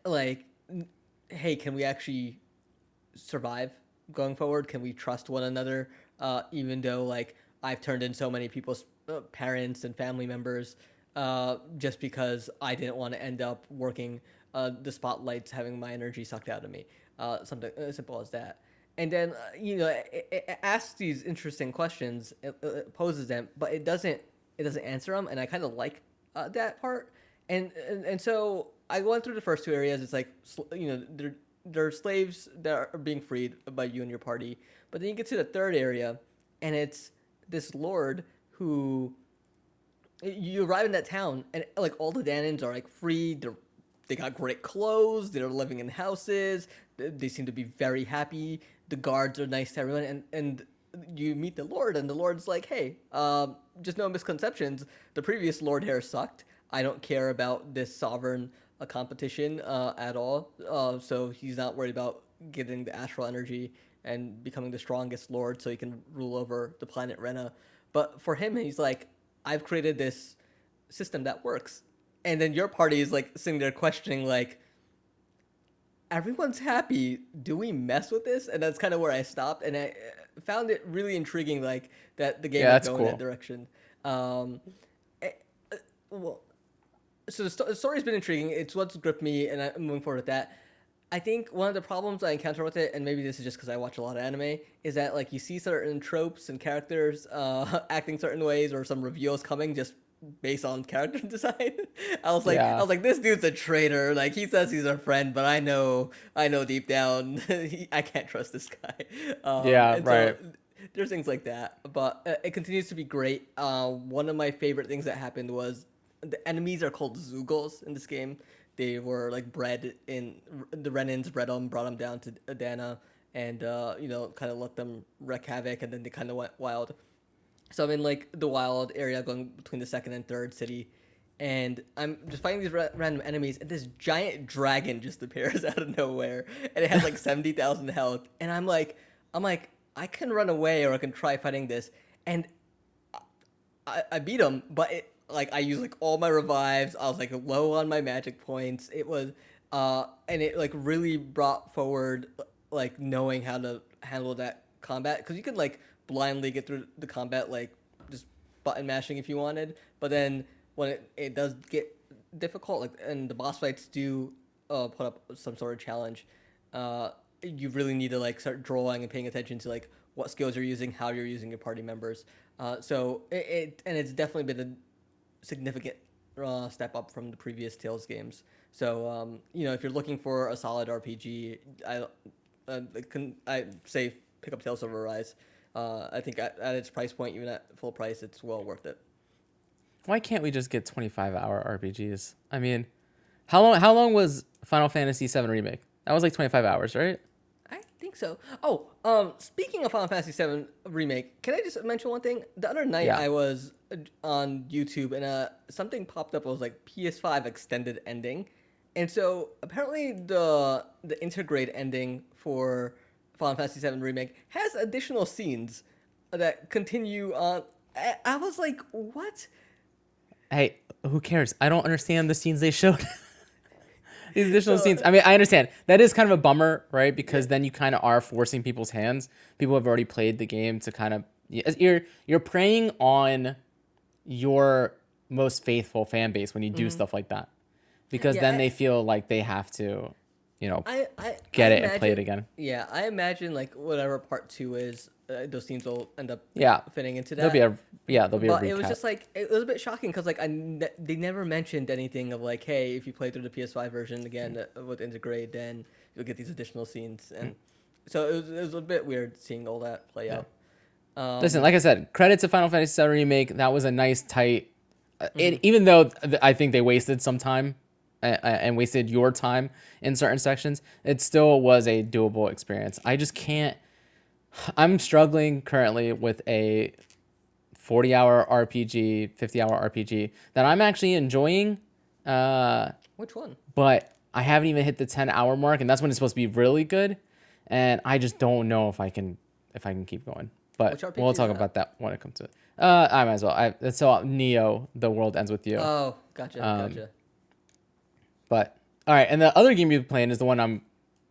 like, hey, can we actually survive going forward? Can we trust one another? Uh, even though like I've turned in so many people's uh, parents and family members, uh, just because I didn't want to end up working uh, the spotlights, having my energy sucked out of me. Uh, something as simple as that. And then you know, it, it asks these interesting questions, it, it poses them, but it doesn't it doesn't answer them, and I kind of like that part. And, and and so I went through the first two areas. It's like you know they're they're slaves that are being freed by you and your party. But then you get to the third area, and it's this lord who you arrive in that town, and like all the Danans are like free. They're they got great clothes. They're living in houses. They, they seem to be very happy. The guards are nice to everyone, and and you meet the lord, and the lord's like, hey, um, just no misconceptions. The previous lord here sucked. I don't care about this sovereign uh, competition uh, at all. Uh, so he's not worried about getting the astral energy and becoming the strongest lord, so he can rule over the planet Rena. But for him, he's like, I've created this system that works. And then your party is like sitting there questioning, like, everyone's happy. Do we mess with this? And that's kind of where I stopped. And I uh, found it really intriguing, like, that the game Yeah, is going that direction. Um, eh, uh, well, so the, the story's been intriguing. It's what's gripped me, and I'm moving forward with that. I think one of the problems I encounter with it, and maybe this is just because I watch a lot of anime, is that like you see certain tropes and characters uh, acting certain ways, or some reveals coming just based on character design. I was like, Yeah. I was like, this dude's a traitor. Like he says he's our friend, but I know, I know deep down, he, I can't trust this guy. Um, Yeah, and so right. there's things like that, but uh, it continues to be great. Uh, one of my favorite things that happened was the enemies are called Zeugles in this game. They were like bred in the Renans bred them, brought them down to Adana, and uh, you know, kind of let them wreak havoc, and then they kind of went wild. So I'm in like the wild area, going between the second and third city, and I'm just fighting these ra- random enemies, and this giant dragon just appears out of nowhere, and it has like seventy thousand health, and I'm like, I'm like, I can run away or I can try fighting this, and I, I beat him, but it like I used like all my revives. I was like low on my magic points. It was, uh, and it like really brought forward like knowing how to handle that combat because you could like blindly get through the combat like just button mashing if you wanted, but then when it, it does get difficult, like and the boss fights do uh, put up some sort of challenge. Uh, you really need to like start drawing and paying attention to like what skills you're using, how you're using your party members. Uh, so it, it and it's definitely been a significant uh, step up from the previous Tales games. So um, you know if you're looking for a solid RPG, I uh, can I say pick up Tales of Arise. Uh, I think at, at its price point, even at full price, it's well worth it. Why can't we just get 25 hour RPGs? I mean, how long how long was Final Fantasy VII remake? That was like 25 hours, right? I think so. Oh, um, speaking of Final Fantasy VII remake, can I just mention one thing? The other night Yeah. I was on YouTube and uh, something popped up. It was like PS5 extended ending, and so apparently the the Intergrade ending for Final Fantasy VII remake has additional scenes that continue on. I, I was like, what? hey, who cares? I don't understand the scenes they showed. These additional So- scenes. I mean, I understand that is kind of a bummer, right? Because then you kind of are forcing people's hands. People have already played the game to kind of you're you're preying on your most faithful fan base when you do stuff like that, because Mm-hmm. Yeah, then I- they feel like they have to, you know, I, I get I it and play it again. Yeah, I imagine like whatever part two is, uh, those scenes will end up Yeah, fitting into that. there'll be a yeah, there'll be but a it was just like it was a bit shocking because like I ne- they never mentioned anything of like, hey, if you play through the PS5 version again uh, with Intergrade, then you'll get these additional scenes, and so it was, it was a bit weird seeing all that play Yeah. out. Um, Listen, like I said, credit to Final Fantasy VII Remake. That was a nice, tight. Uh, Mm-hmm. it, even though th- I think they wasted some time uh, and wasted your time in certain sections, it still was a doable experience. I just can't. I'm struggling currently with a 40 hour RPG, 50 hour RPG that I'm actually enjoying, uh, which one? but I haven't even hit the 10 hour mark, and that's when it's supposed to be really good. And I just don't know if I can if I can keep going. But we'll talk about that when it comes to it. Uh, I might as well. I so Neo, the world ends with you. Oh, gotcha, Um, gotcha. But all right, and the other game you're playing is the one I'm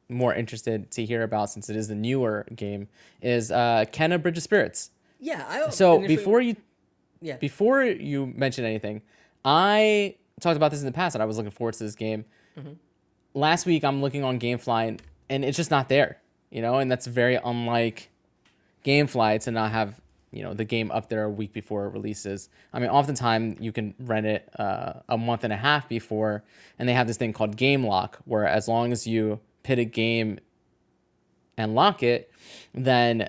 more interested to hear about since it is the newer game. Is uh, Kena Bridge of Spirits. Yeah, I So before you yeah, before you mention anything, I talked about this in the past that I was looking forward to this game. Mm-hmm. Last week, I'm looking on GameFly and it's just not there, you know, and that's very unlike GameFly to not have you know the game up there a week before it releases. I mean, oftentimes you can rent it uh, a month and a half before, and they have this thing called Game Lock, where as long as you pit a game and lock it, then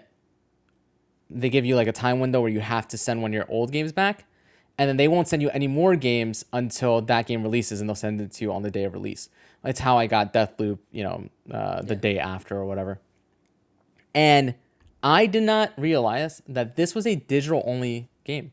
they give you like a time window where you have to send one of your old games back and then they won't send you any more games until that game releases and they'll send it to you on the day of release that's how i got deathloop you know uh, the Yeah. day after or whatever and i did not realize that this was a digital only game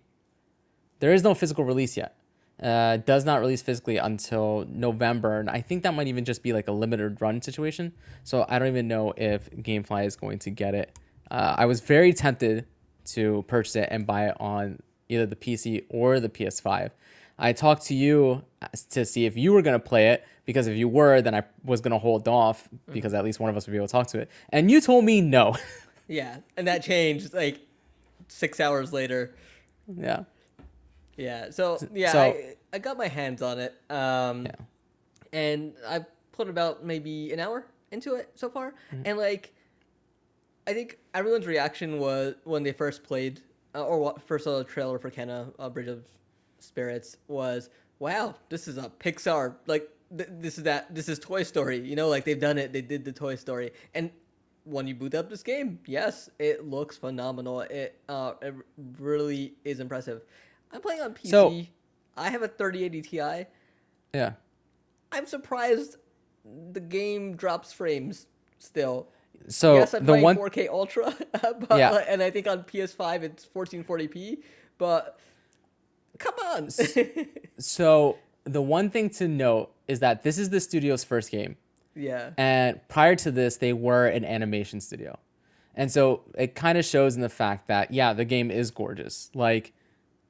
there is no physical release yet uh, does not release physically until november and i think that might even just be like a limited run situation so i don't even know if gamefly is going to get it uh, I was very tempted to purchase it and buy it on either the PC or the PS5. I talked to you to see if you were going to play it because if you were, then I was going to hold off because at least one of us would be able to talk to it. And you told me no. yeah, and that changed like six hours later. yeah. Yeah, so yeah, so- I, I got my hands on it. Um, Yeah. and I put about maybe an hour into it so far, Mm-hmm. and like, I think everyone's reaction was when they first played uh, or what, first saw the trailer for Kena uh, Bridge of Spirits was, wow, this is a Pixar like th- this is that this is Toy Story, you know, like they've done it, they did the Toy Story, and when you boot up this game, yes, it looks phenomenal. It uh, it really is impressive. I'm playing on PC. So- I have a 3080 Ti. Yeah. I'm surprised the game drops frames still. So yes, I'm the playing one 4K Ultra, but Yeah. and I think on PS5 it's 1440p. But come on, so the one thing to note is that this is the studio's first game. Yeah, And prior to this, they were an animation studio. And so it kind of shows in the fact that yeah, the game is gorgeous. Like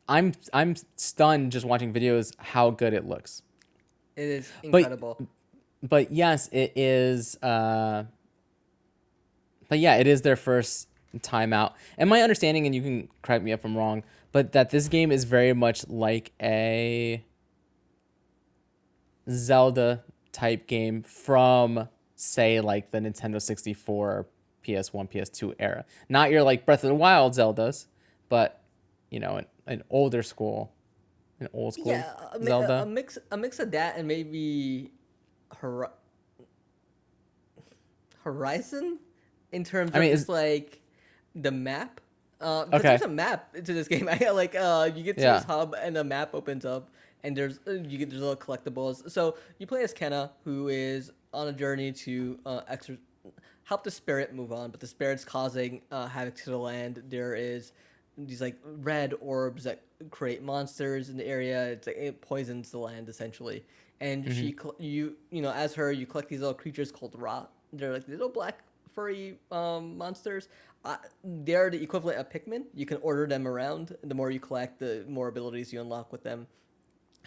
I'm I'm stunned just watching videos how good it looks. it is But- incredible. But yes, it is uh but yeah, it is their first time out. And my understanding and you can correct me if I'm wrong, but that this game is very much like a Zelda type game from say like the Nintendo 64, PS1, PS2 era. Not your like Breath of the Wild Zeldas, but you know, an, an older school, an old school yeah, a, Zelda. a, a mix a mix of that and maybe Hori- Horizon in terms I of mean, just like the map. Uh, Okay. there's a map to this game. I like uh, you get to Yeah. this hub and the map opens up and there's uh, you get there's little collectibles. So you play as Kena, who is on a journey to uh, exor- help the spirit move on, but the spirit's causing uh, havoc to the land. There is these like red orbs that create monsters in the area. It's like, it poisons the land essentially. And she, cl- you, you know, as her, you collect these little creatures called rot. They're like little black furry um, monsters. Uh, they're the equivalent of Pikmin. You can order them around. The more you collect, the more abilities you unlock with them.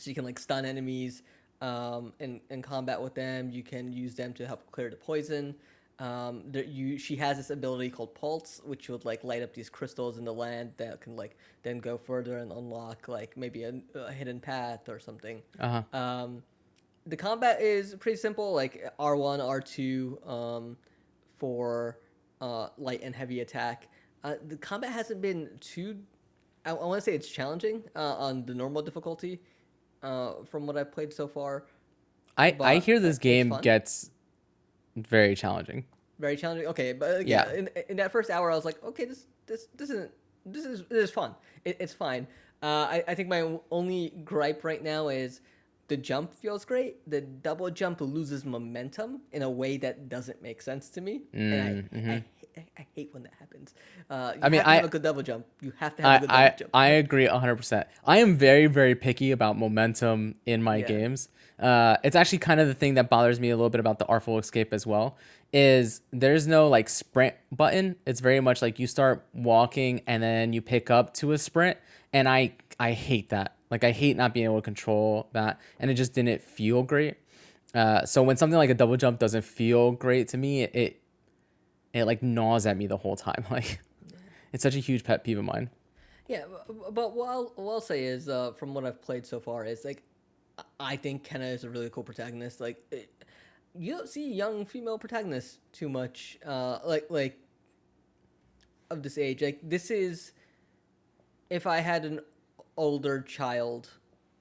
So you can like stun enemies um, in in combat with them. You can use them to help clear the poison. Um, there, you she has this ability called Pulse, which would like light up these crystals in the land that can like then go further and unlock like maybe a, a hidden path or something. Uh huh. Um, the combat is pretty simple, like R one, R two, um, for uh, light and heavy attack. Uh, the combat hasn't been too. I, I want to say it's challenging uh, on the normal difficulty, uh, from what I've played so far. I I hear this game gets very challenging. Very challenging. Okay, but uh, yeah, in, in that first hour, I was like, okay, this this this isn't this is this is fun. It, it's fine. Uh, I I think my only gripe right now is the jump feels great. The double jump loses momentum in a way that doesn't make sense to me, and I, I, I, I hate when that happens. Uh, I mean, I- have a good double jump. You have to have a good double I, I, jump. I agree 100%. I am very, very picky about momentum in my Yeah. games. Uh, it's actually kind of the thing that bothers me a little bit about the Artful Escape as well. Is there's no like sprint button. It's very much like you start walking and then you pick up to a sprint, and I I hate that. Like I hate not being able to control that, and it just didn't feel great. Uh, so when something like a double jump doesn't feel great to me, it it, like gnaws at me the whole time. Like it's such a huge pet peeve of mine. Yeah, but what I'll, what I'll say is, uh, from what I've played so far, is like, I- think Kena is a really cool protagonist. Like, it, you don't see young female protagonists too much. Uh, like like of this age. Like this is, if I had an older child,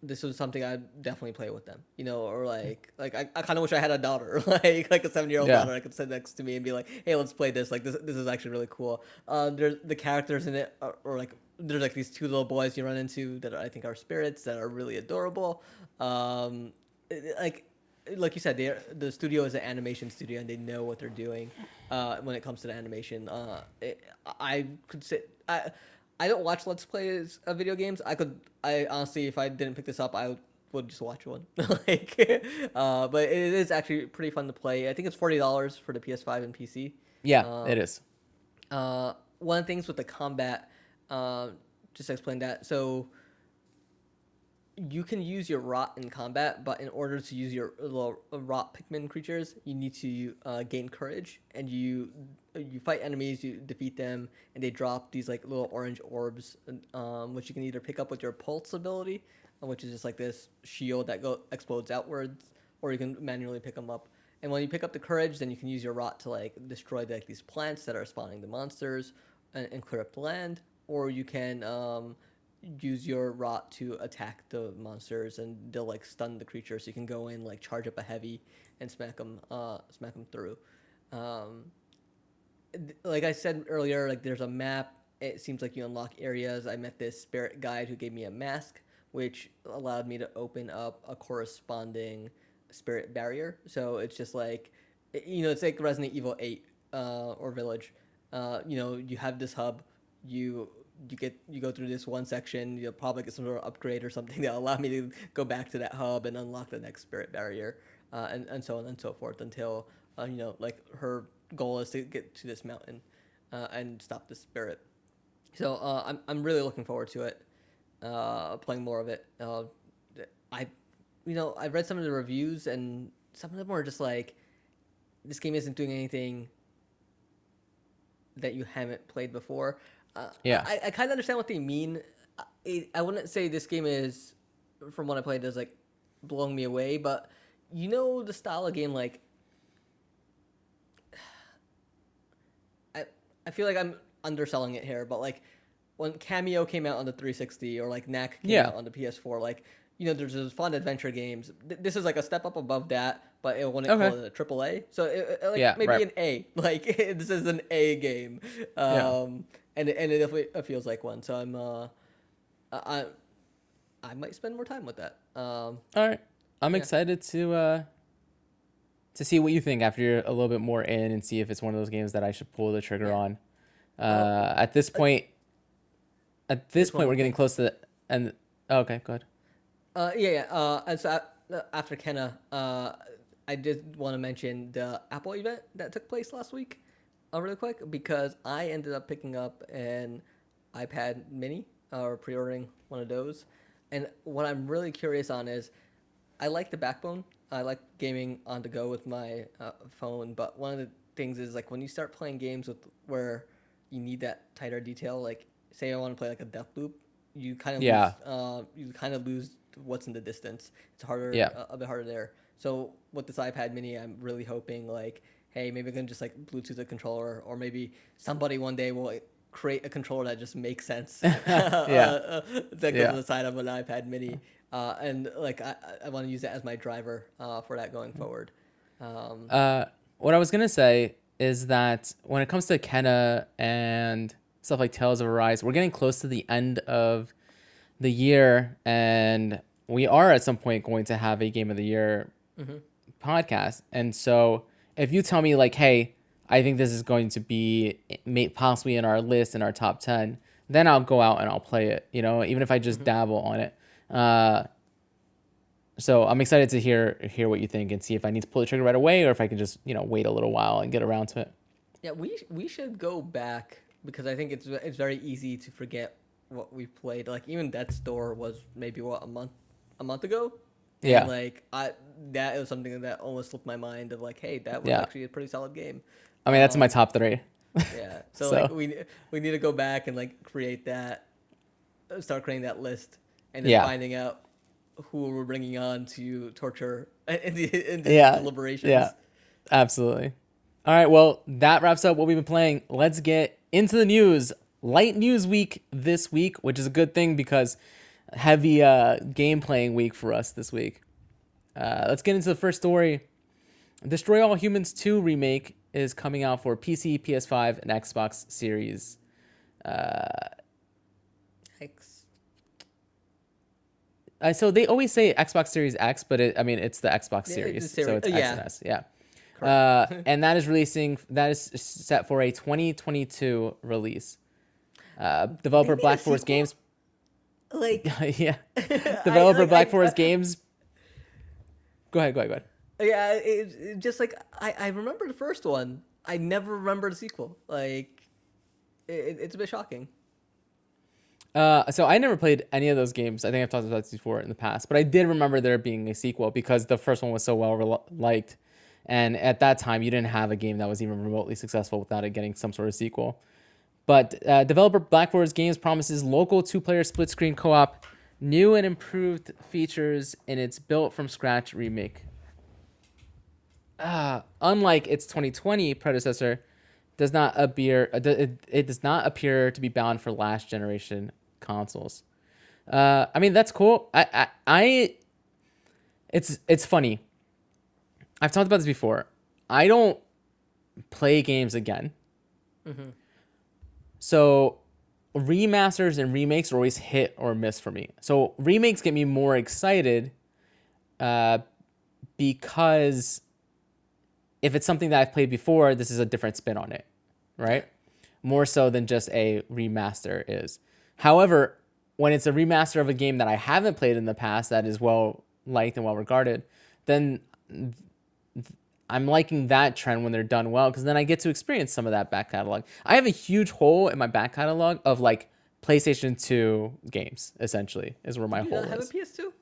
this was something I'd definitely play with them. You know, or like like I, I kind of wish I had a daughter, like like a seven year old Yeah. daughter I could sit next to me and be like, hey, let's play this. Like this this is actually really cool. Uh, there's the characters in it are, or like there's like these two little boys you run into that I think are spirits that are really adorable. Um, like like you said, they the studio is an animation studio and they know what they're doing uh, when it comes to the animation. Uh, it, I could say I I don't watch let's plays of video games. I could I honestly, if I didn't pick this up, I would just watch one. like, uh, but it is actually pretty fun to play. I think it's forty dollars for the PS5 and PC. Yeah, Um, it is. Uh, one of the things with the combat, uh, just to explain that. So you can use your rot in combat, but in order to use your little rot Pikmin creatures, you need to uh, gain courage, and you you fight enemies, you defeat them, and they drop these like little orange orbs, um, which you can either pick up with your pulse ability, uh, which is just like this shield that go explodes outwards, or you can manually pick them up. And when you pick up the courage, then you can use your rot to like destroy like these plants that are spawning the monsters and, and clear up the land, or you can um, use your rot to attack the monsters and they'll like stun the creature. So you can go in like charge up a heavy and smack them, uh, smack them through. Um, th- like I said earlier, like there's a map. It seems like you unlock areas. I met this spirit guide who gave me a mask, which allowed me to open up a corresponding spirit barrier. So it's just like, you know, it's like Resident Evil Eight uh, or Village. Uh, you know, you have this hub. You you get you go through this one section. You'll probably get some sort of upgrade or something that'll allow me to go back to that hub and unlock the next spirit barrier, uh, and and so on and so forth until uh, you know, like her goal is to get to this mountain uh, and stop the spirit. So uh, I'm I'm really looking forward to it, uh, playing more of it. Uh, I, you know, I read some of the reviews and some of them were just like, this game isn't doing anything that you haven't played before. Uh, Yeah. I, I kind of understand what they mean. I, I wouldn't say this game is, from what I played, is like blowing me away, but you know the style of game like I I feel like I'm underselling it here, but like when Kameo came out on the 360 or like Knack came Yeah. out on the PS4, like you know, there's those fun adventure games. Th- This is like a step up above that, but it wouldn't Okay. call it a triple A. So it, it- like Yeah, maybe right. an A. Like this is an A game, um, Yeah. And it- and it definitely it feels like one. So I'm uh, I I might spend more time with that. Um, All right. I'm Yeah. excited to uh to see what you think after you're a little bit more in and see if it's one of those games that I should pull the trigger Yeah. on. Uh, at this point, at this point, we're getting close to the end. Oh, okay, go ahead. Uh, yeah, yeah. Uh, and so uh, after Kena, uh, I did want to mention the Apple event that took place last week, uh, really quick, because I ended up picking up an iPad Mini uh, or pre-ordering one of those. And what I'm really curious on is, I like the backbone. I like gaming on the go with my uh, phone. But one of the things is like when you start playing games with where you need that tighter detail. Like say I want to play like a Deathloop, you kind of Yeah. lose, uh, you kind of lose what's in the distance. It's harder, Yeah. a, a bit harder there. So with this iPad Mini, I'm really hoping like, hey, maybe I can just like Bluetooth a controller, or maybe somebody one day will create a controller that just makes sense. Yeah. that goes Yeah. on the side of an iPad Mini, uh, and like I, I want to use that as my driver uh, for that going forward. Um, Uh, what I was gonna say is that when it comes to Kena and stuff like Tales of Arise, we're getting close to the end of the year, and we are at some point going to have a Game of the Year podcast. And so, if you tell me like, "Hey, I think this is going to be possibly in our list in our top ten, then I'll go out and I'll play it. You know, even if I just dabble on it. Uh, so I'm excited to hear hear what you think and see if I need to pull the trigger right away or if I can just you know wait a little while and get around to it. Yeah, we we should go back because I think it's it's very easy to forget what we played. Like even Death's Store was maybe what a month a month ago. And, Yeah. like I that was something that almost slipped my mind of like, hey, that was Yeah. actually a pretty solid game. I mean that's in my Um, top three. Yeah. So, So- like we we need to go back and like create that, uh, start creating that list, and then Yeah. finding out who we're bringing on to torture in the, in the Yeah. deliberations. Yeah, absolutely. All right, well that wraps up what we've been playing. Let's get into the news. Light news week this week, which is a good thing because heavy uh, game playing week for us this week. Uh, let's get into the first story. Destroy All Humans 2 remake is coming out for PC, PS5, and Xbox Series. Yikes. Uh, so they always say Xbox Series X, but it, I mean it's the Xbox Yeah, Series, the so it's uh, X yeah. and S. Yeah. Uh, and that is releasing. That is set for a 2022 release. Uh, developer Black Forest? Games. Like yeah. Developer like, Black I- Forest Games. Go ahead. Go ahead. Go ahead. Yeah, it, it just like I, I remember the first one. I never remember the sequel. Like, it, it's a bit shocking. Uh, so I never played any of those games. I think I've talked about this before in the past, but I did remember there being a sequel because the first one was so well rel- liked, and at that time you didn't have a game that was even remotely successful without it getting some sort of sequel. But uh, developer Black Forest Games promises local two-player split-screen co-op, new and improved features in its built-from-scratch remake. Uh, unlike its 2020 predecessor, does not appear uh, it, it does not appear to be bound for last generation consoles. Uh, I mean that's cool. I, I I it's it's funny. I've talked about this before. I don't play games again. So remasters and remakes are always hit or miss for me. So remakes get me more excited uh, because if it's something that I've played before, this is a different spin on it, right? More so than just a remaster is. However, when it's a remaster of a game that I haven't played in the past that is well liked and well regarded, then th- I'm liking that trend when they're done well because then I get to experience some of that back catalog. I have a huge hole in my back catalog of like PlayStation 2 games, essentially, is where my You hole not have a is. PS2?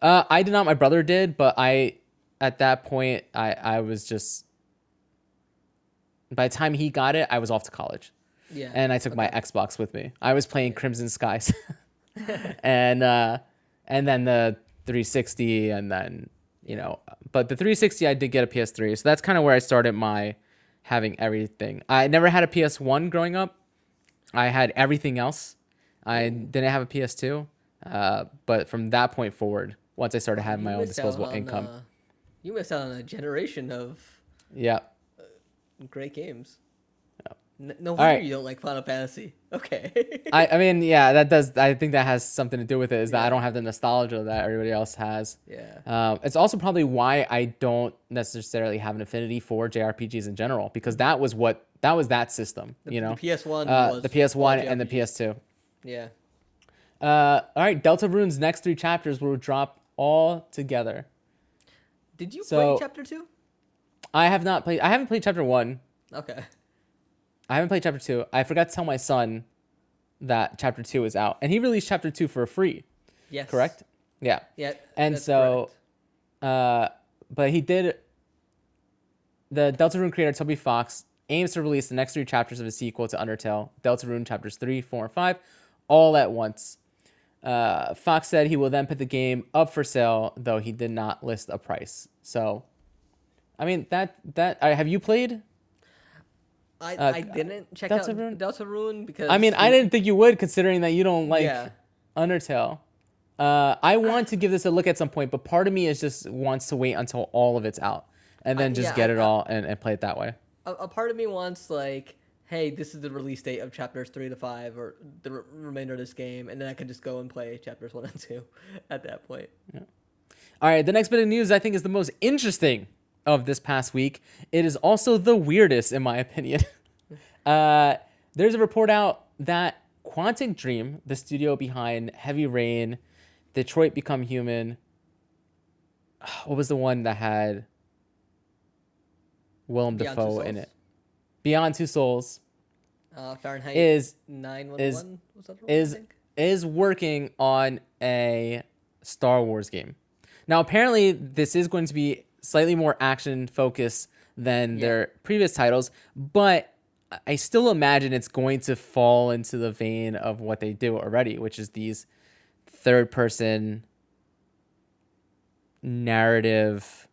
Uh, I did not. My brother did, but I, at that point, I I was just. By the time he got it, I was off to college, Yeah. and I took my Xbox with me. I was playing Crimson Skies, and uh, and then the 360, and then you know, but the 360, I did get a PS3, so that's kind of where I started my having everything. I never had a PS1 growing up. I had everything else. I didn't have a PS2, uh, but from that point forward, once I started having my You own disposable income, uh, you missed out on a generation of yeah, great games. No wonder right. you don't like Final Fantasy. Okay. I, I mean, yeah, that does. I think that has something to do with it. Is that I don't have the nostalgia that everybody else has. yeah. Um, it's also probably why I don't necessarily have an affinity for JRPGs in general because that was what that was that system. The, you know, the PS1 uh, the PS1 all and the PS2. Yeah. Uh, all right, Deltarune's next three chapters will drop all together. Did you So- play chapter 2? I have not played. I haven't played chapter one. Okay. I haven't played chapter two. I forgot to tell my son that chapter two is out, and he released chapter two for free. Yes. Correct. Yeah. Yeah. And so, uh, but he did. The Deltarune creator Toby Fox aims to release the next three chapters of a sequel to Undertale, Deltarune chapters three, four, and five, all at once. Uh, Fox said he will then put the game up for sale, though he did not list a price. So, I mean that that uh, have you played? I, uh, I didn't check Deltarune? out Deltarune because I mean, I didn't think you would, considering that you don't like Yeah. Undertale. Uh, I want to give this a look at some point, but part of me is just wants to wait until all of it's out and then I- just yeah, get I- it all and, and play it that way. a, a part of me wants like, hey, this is the release date of chapters three to five, or the re- remainder of this game, and then I can just go and play chapters one and two at that point. All right, the next bit of news I think is the most interesting of this past week. It is also the weirdest, in my opinion. uh, there's a report out that Quantic Dream, the studio behind Heavy Rain, Detroit Become Human, what was the one that had Willem Beyond Dafoe in it? Beyond Two Souls Uh, Fahrenheit is nine one is- was that one, is is working on a Star Wars game. Now, apparently, this is going to be slightly more action focused than Yeah. their previous titles, but I still imagine it's going to fall into the vein of what they do already, which is these third person narrative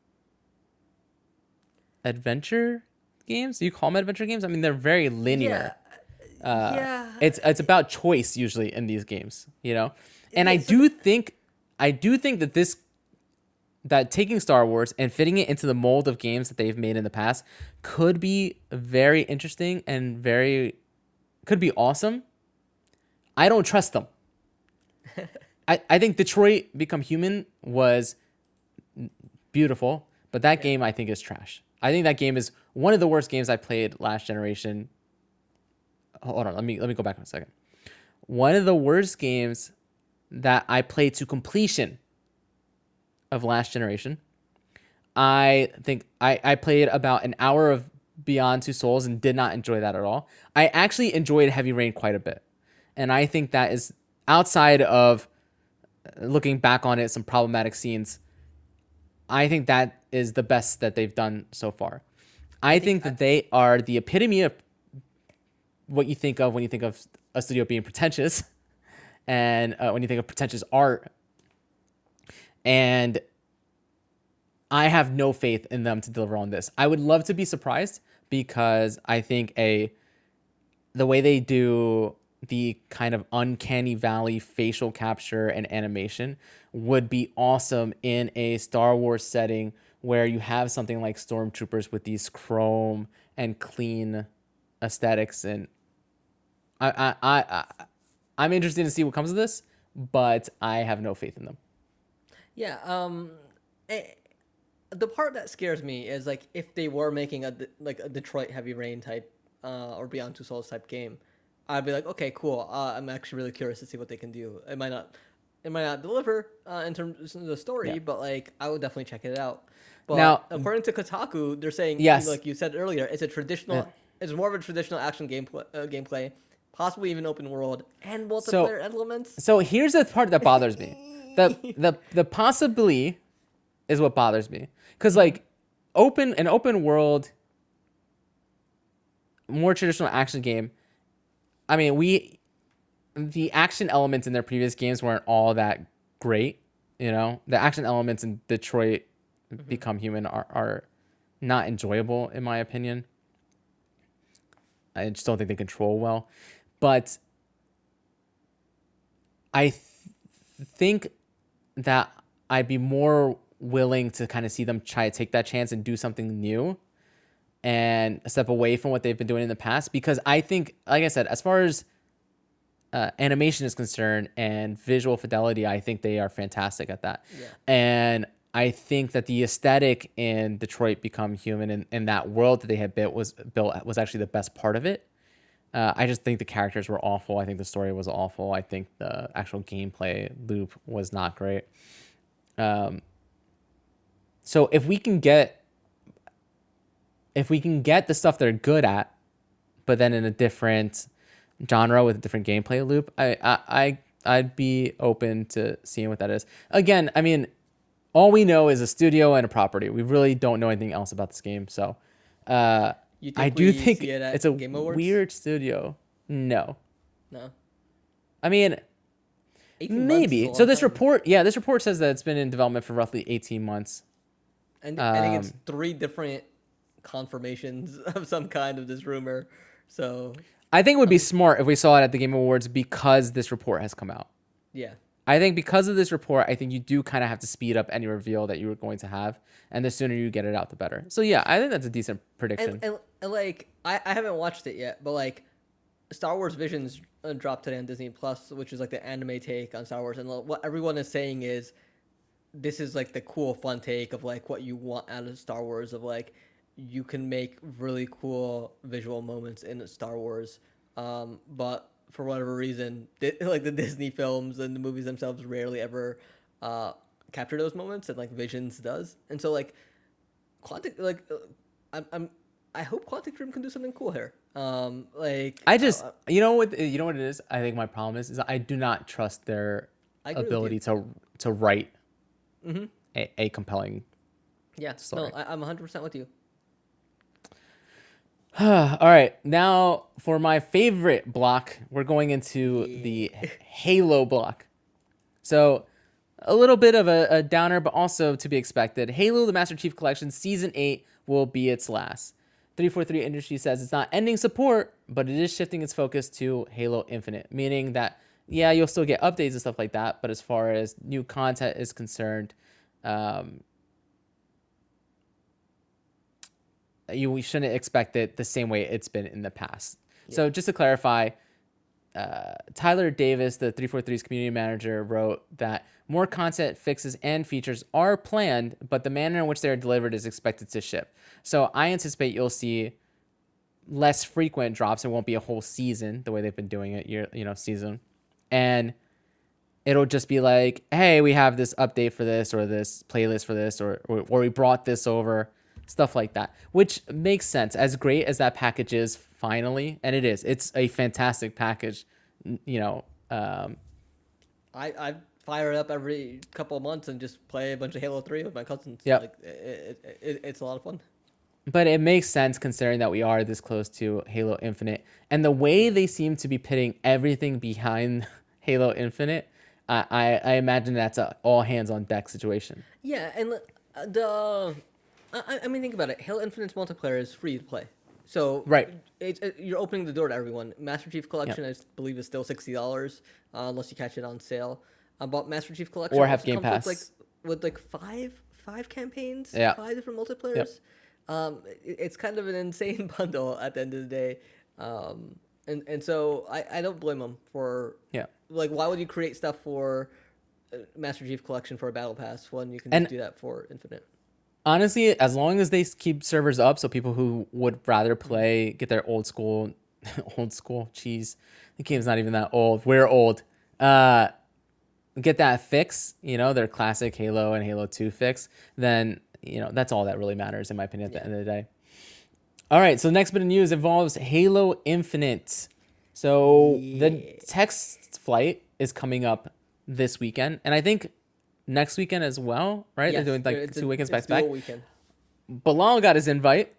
adventure games. You call them adventure games? I mean, they're very linear. Uh, yeah. It's it's about choice usually in these games, you know. And I do think I do think that this that taking Star Wars and fitting it into the mold of games that they've made in the past could be very interesting and very could be awesome. I don't trust them. I, I think Detroit Become Human was beautiful, but that game I think is trash. I think that game is one of the worst games I played last generation. Hold on, let me let me go back for a second. One of the worst games that I played to completion of last generation. I think I, I played about an hour of Beyond Two Souls and did not enjoy that at all. I actually enjoyed Heavy Rain quite a bit. And I think that is outside of uh, looking back on it, some problematic scenes. I think that is the best that they've done so far. I think that they are the epitome of what you think of when you think of a studio being pretentious and uh, when you think of pretentious art. And I have no faith in them to deliver on this. I would love to be surprised because I think a the way they do the kind of uncanny valley facial capture and animation would be awesome in a Star Wars setting where you have something like stormtroopers with these chrome and clean aesthetics and I I I, I I'm interested to see what comes of this, but I have no faith in them. Yeah. Um, eh, the part that scares me is like if they were making a like a Detroit Heavy Rain type uh, or Beyond Two Souls type game, I'd be like, okay, cool. Uh, I'm actually really curious to see what they can do. It might not, it might not deliver uh, in terms of the story, Yeah. but like I would definitely check it out. But Now- according to Kotaku, they're saying Yes. like you said earlier, it's a traditional, Yeah. it's more of a traditional action gameplay, uh, gameplay, possibly even open world and multiplayer elements. So here's the part that bothers me. The the the possibly is what bothers me. Cuz like open an open world more traditional action game. I mean, we the action elements in their previous games weren't all that great, you know? The action elements in Detroit mm-hmm. Become Human are are not enjoyable in my opinion. I just don't think they control well. But I th- think that I'd be more willing to kind of see them try to take that chance and do something new and step away from what they've been doing in the past because I think, like I said, as far as uh, animation is concerned and visual fidelity, I think they are fantastic at that. Yeah. And I think that the aesthetic in Detroit Become Human and, and that world that they had built was built was actually the best part of it. Uh, I just think the characters were awful. I think the story was awful. I think the actual gameplay loop was not great. Um, so if we can get, if we can get the stuff they're good at, but then in a different genre with a different gameplay loop, I I I, I'd be open to seeing what that is. Again, I mean, all we know is a studio and a property. We really don't know anything else about this game. So, uh, You think I do think it it's a Game Awards? weird studio. No, No. I mean 18 months is a maybe. So this time. report, yeah, this report says that it's been in development for roughly 18 months. And I think it's um, three different confirmations of some kind of this rumor. So I think it would be smart if we saw it at the Game Awards because this report has come out. yeah, I think because of this report, I think you do kind of have to speed up any reveal that you were going to have, and the sooner you get it out, the better. So yeah, I think that's a decent prediction. and, and, and like I, I haven't watched it yet, but like Star Wars Visions uh, dropped today on Disney Plus, which is like the anime take on Star Wars, and what everyone is saying is this is like the cool, fun take of like what you want out of Star Wars of like you can make really cool visual moments in Star Wars, um, but for whatever reason, di- like the Disney films and the movies themselves rarely ever uh, capture those moments, and like Visions does, and so like Quantic, like uh, I'm, I'm I hope Quantic Dream can do something cool here. Um, like I just, uh, you know what, you know what it is. I think my problem is, is I do not trust their I agree with ability to to write Mm-hmm. a, a compelling. yeah, sorry. no, I, I'm 100 percent with you. All right, now for my favorite block, we're going into the Halo block. So, a little bit of a, a downer, but also to be expected. Halo: The Master Chief Collection Season Eight will be its last. 343 Industry says it's not ending support, but it is shifting its focus to Halo Infinite, meaning that yeah, you'll still get updates and stuff like that, but as far as new content is concerned, um, you we shouldn't expect it the same way it's been in the past. So just to clarify, uh, Tyler Davis, the 343's community manager, wrote that more content fixes and features are planned, but the manner in which they are delivered is expected to ship. So I anticipate you'll see less frequent drops. It won't be a whole season the way they've been doing it, year you know, season, and it'll just be like, hey, we have this update for this or this playlist for this or or, or we brought this over, stuff like that, which makes sense. As great as that package is, finally, and it is, it's a fantastic package. You know, um, I I fire it up every couple of months and just play a bunch of Halo 3 with my cousins. Yeah, like it, it, it, it's a lot of fun. but it makes sense considering that we are this close to Halo Infinite and the way they seem to be pitting everything behind Halo Infinite. I, I, I imagine that's a all hands on deck situation. Yeah, and uh, the I, I mean, think about it. Halo Infinite's multiplayer is free to play, so Right. It's it, you're opening the door to everyone. Master Chief Collection, I believe, is still sixty dollars uh, unless you catch it on sale. Uh, but Master Chief Collection Or have Game Pass. with like with like five five campaigns, Yeah. five different multiplayers. Um, it, it's kind of an insane bundle at the end of the day. Um, and and so I, I don't blame them for Yeah. like why would you create stuff for uh, Master Chief Collection for a battle pass when you can And- do that for Infinite? Honestly, as long as they keep servers up, so people who would rather play get their old school, old school cheese. The game's not even that old. We're old. Uh, get that fix. You know, their classic Halo and Halo Two fix. Then you know that's all that really matters, in my opinion. At the end of the day. All right. So the next bit of news involves Halo Infinite. So the test flight is coming up this weekend, and I think next weekend as well. Right? Yes, They're doing like it's a- two weekends back to back. weekend. Bilal got his invite.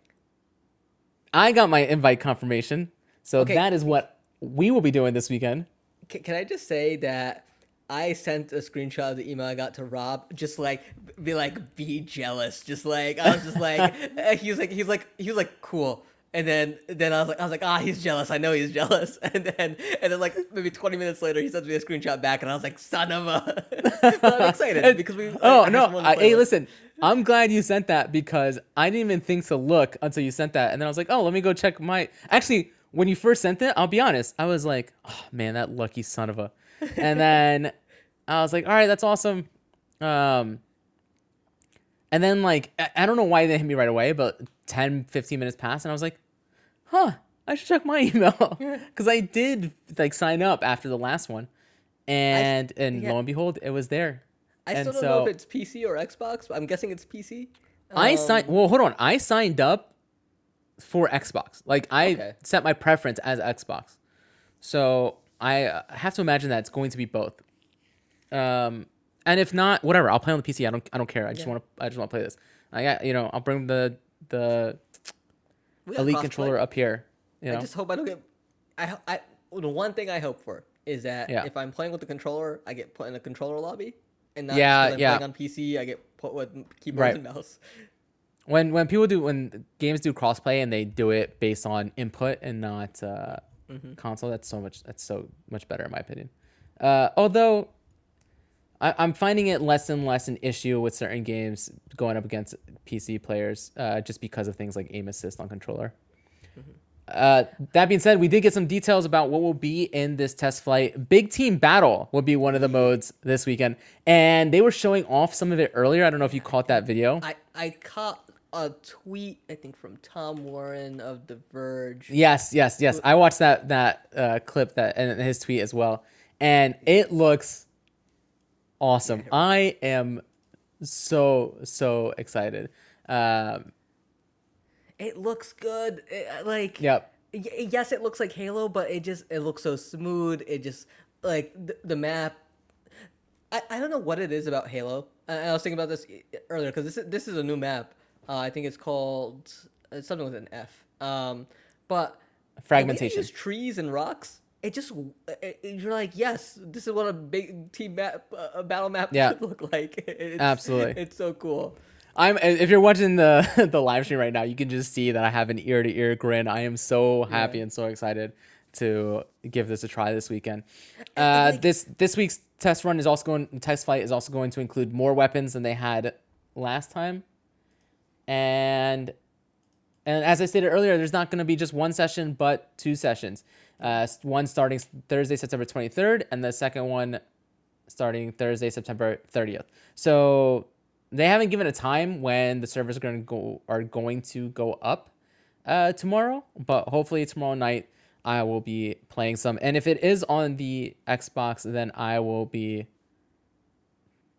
I got my invite confirmation. So Okay. that is what we will be doing this weekend. Can, can I just say that I sent a screenshot of the email I got to Rob, just like be like be jealous, just like I was just like he was like he was like he was like cool. And then, then I was like, I was like, ah, he's jealous. I know he's jealous. And then, and then, like maybe twenty minutes later, he sends me a screenshot back, and I was like, son of a. I'm excited because we. Oh I no! I, hey, listen. I'm glad you sent that because I didn't even think to look until you sent that, and then I was like, oh, let me go check my. Actually, when you first sent it, I'll be honest, I was like, oh man, that lucky son of a. And then I was like, all right, that's awesome. Um. And then like I, I don't know why they hit me right away, but 10, 15 minutes passed, and I was like, huh, I should check my email because I did like sign up after the last one, and and yeah. lo and behold, it was there. I and still don't so- know if it's PC or Xbox, but I'm guessing it's PC. I Um, signed. Well, hold on. I signed up for Xbox. Like I Okay. set my preference as Xbox. So I uh, have to imagine that it's going to be both. Um, and if not, whatever. I'll play on the PC. I don't. I don't care. I just Yeah. want to. I just want to play this. I got. You know. I'll bring the the elite crossplay. controller up here. You know. I just hope I don't get. I I the one thing I hope for is that Yeah. if I'm playing with the controller, I get put in a controller lobby, and not Yeah, I'm yeah. playing on PC, I get put with keyboard Right. and mouse. when when people do when games do crossplay and they do it based on input and not uh, Mm-hmm. console, that's so much that's so much better in my opinion. Uh, although I, I'm finding it less and less an issue with certain games going up against PC players, uh, just because of things like aim assist on controller. Uh, that being said, we did get some details about what will be in this test flight. Big Team Battle will be one of the modes this weekend, and they were showing off some of it earlier. I don't know if you caught that video. I I caught a tweet I think from Tom Warren of The Verge. Yes, yes, yes. I watched that that uh, clip that and his tweet as well, and it looks awesome. I am so so excited. Um, It looks good. It, uh, like yep. y- yes, it looks like Halo, but it just it looks so smooth. It just like the, the map. I, I don't know what it is about Halo. I, I was thinking about this earlier because this is, this is a new map. Uh, I think it's called it's something with an F. Um, but the way they Fragmentation. use trees and rocks. It just it, you're like yes, this is what a big team map, uh, a battle map Yeah. should look like. It's, Absolutely. it's so cool. I'm if you're watching the the live stream right now, you can just see that I have an ear to ear grin. I am so happy Yeah. and so excited to give this a try this weekend. Uh, like- this this week's test run is also going test flight is also going to include more weapons than they had last time, and and as I stated earlier, there's not going to be just one session, but two sessions. Uh, one starting Thursday, September 23rd, and the second one starting Thursday, September 30th. So they haven't given a time when the servers are going to go are going to go up uh, tomorrow, but hopefully tomorrow night I will be playing some. And if it is on the Xbox, then I will be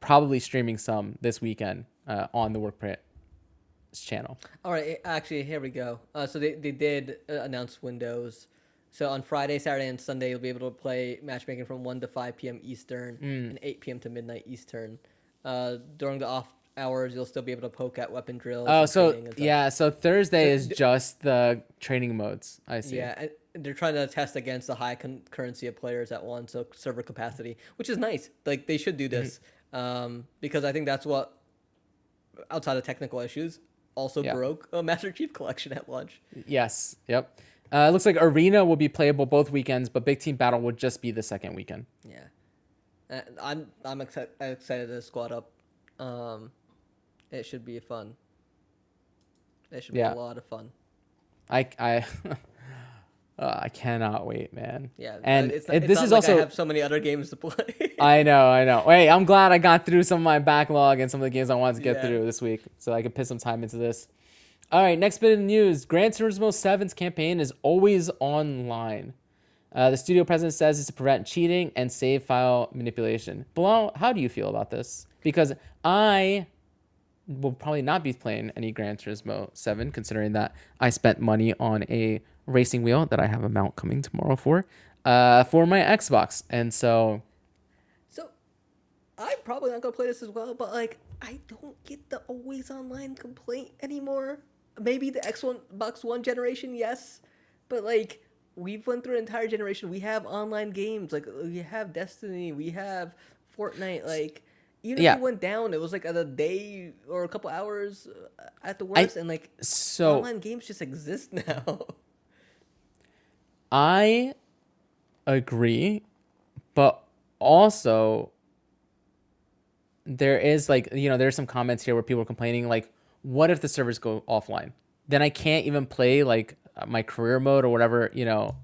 probably streaming some this weekend uh, on the Workprint channel. All right, actually, here we go. Uh, so they, they did uh, announce windows. So on Friday, Saturday, and Sunday, you'll be able to play matchmaking from 1 to 5 p.m. Eastern and 8 p.m. to midnight Eastern. Uh, during the off hours, you'll still be able to poke at weapon drills. Oh, so training and stuff. yeah, so Thursday So is d- just the training modes. I see. Yeah, and they're trying to test against the high concurrency of players at once, so server capacity, which is nice. Like they should do Mm-hmm. this um, because I think that's what, outside of technical issues, also Yeah. broke a Master Chief Collection at launch. Yes. Yep. Uh, it looks like Arena will be playable both weekends, but Big Team Battle will just be the second weekend. Yeah, I'm I'm exci- excited to squad up. Um, it should be fun. It should Yeah. be a lot of fun. I I uh, I cannot wait, man. Yeah, And it's, it- it's this not is like also I have so many other games to play. I know, I know. Wait, I'm glad I got through some of my backlog and some of the games I wanted to get Yeah. through this week, so I could put some time into this. All right, next bit of news: Gran Turismo 7's campaign is always online. Uh, the studio president says it's to prevent cheating and save file manipulation. Bilal, how do you feel about this? Because I will probably not be playing any Gran Turismo 7, considering that I spent money on a racing wheel that I have a mount coming tomorrow for, uh, for my Xbox, and so So, I'm probably not gonna play this as well, but like, I don't get the always online complaint anymore. Maybe the Xbox One generation, yes, but like, we've went through an entire generation. We have online games, like we have Destiny, we have Fortnite. Like, even if Yeah. we went down, it was like a day or a couple hours uh, at the worst, and like, so online games just exist now. I agree, but also there is like you know there's some comments here where people are complaining like what if the servers go offline? Then i can't even play like my career mode or whatever you know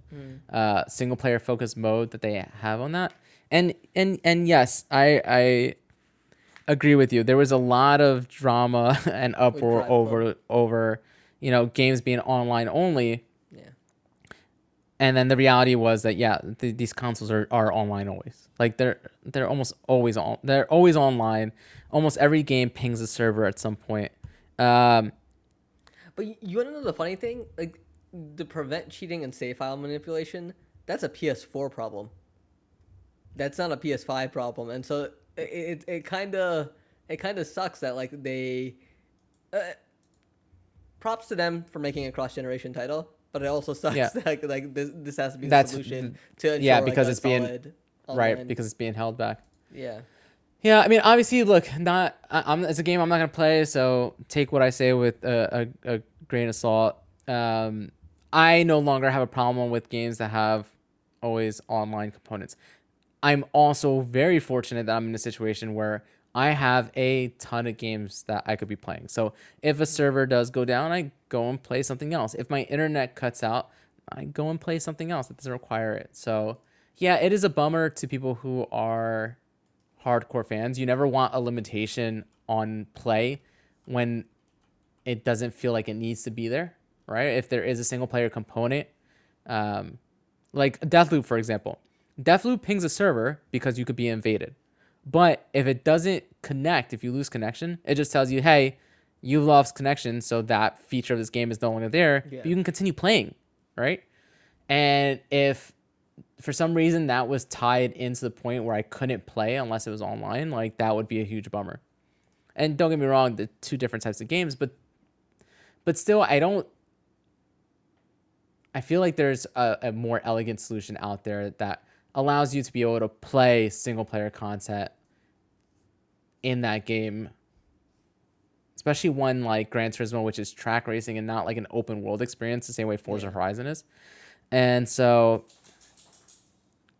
uh single player focus mode that they have on that. And and and yes i i agree with you. There was a lot of drama and uproar over over you know games being online only. And then the reality was that yeah th- these consoles are, are online always like they're they're almost always on they're always online almost every game pings a server at some point um But you, want to know the funny thing? Like, to prevent cheating and save file manipulation, that's a PS4 problem. that's not a PS5 problem, and so it it kind of it kind of sucks that like they. Uh, props to them for making a cross generation title, but it also sucks Yeah. that like, like this this has to be the That's- solution to ensure, yeah, because a it's being- solid right because it's being held back. yeah Yeah, I mean, obviously, look, not I, I'm it's a game I'm not gonna play, so take what I say with a, a, a grain of salt. Um, I no longer have a problem with games that have always online components. I'm also very fortunate that I'm in a situation where I have a ton of games that I could be playing. So if a server does go down, I go and play something else. If my internet cuts out, I go and play something else that doesn't require it. So yeah, it is a bummer to people who are hardcore fans. You never want a limitation on play when it doesn't feel like it needs to be there, right? If there is a single player component, um, like Deathloop, for example, Deathloop pings a server because you could be invaded. But if it doesn't connect, if you lose connection, it just tells you, hey, you lost connection, so that feature of this game is no longer there. Yeah. But you can continue playing, right? And if for some reason that was tied into the point where I couldn't play unless it was online, like that would be a huge bummer. And don't get me wrong, the two different types of games, but but still I don't I feel like there's a, a more elegant solution out there that allows you to be able to play single player content in that game. Especially one like Gran Turismo, which is track racing and not like an open world experience the same way Forza Yeah. Horizon is. And so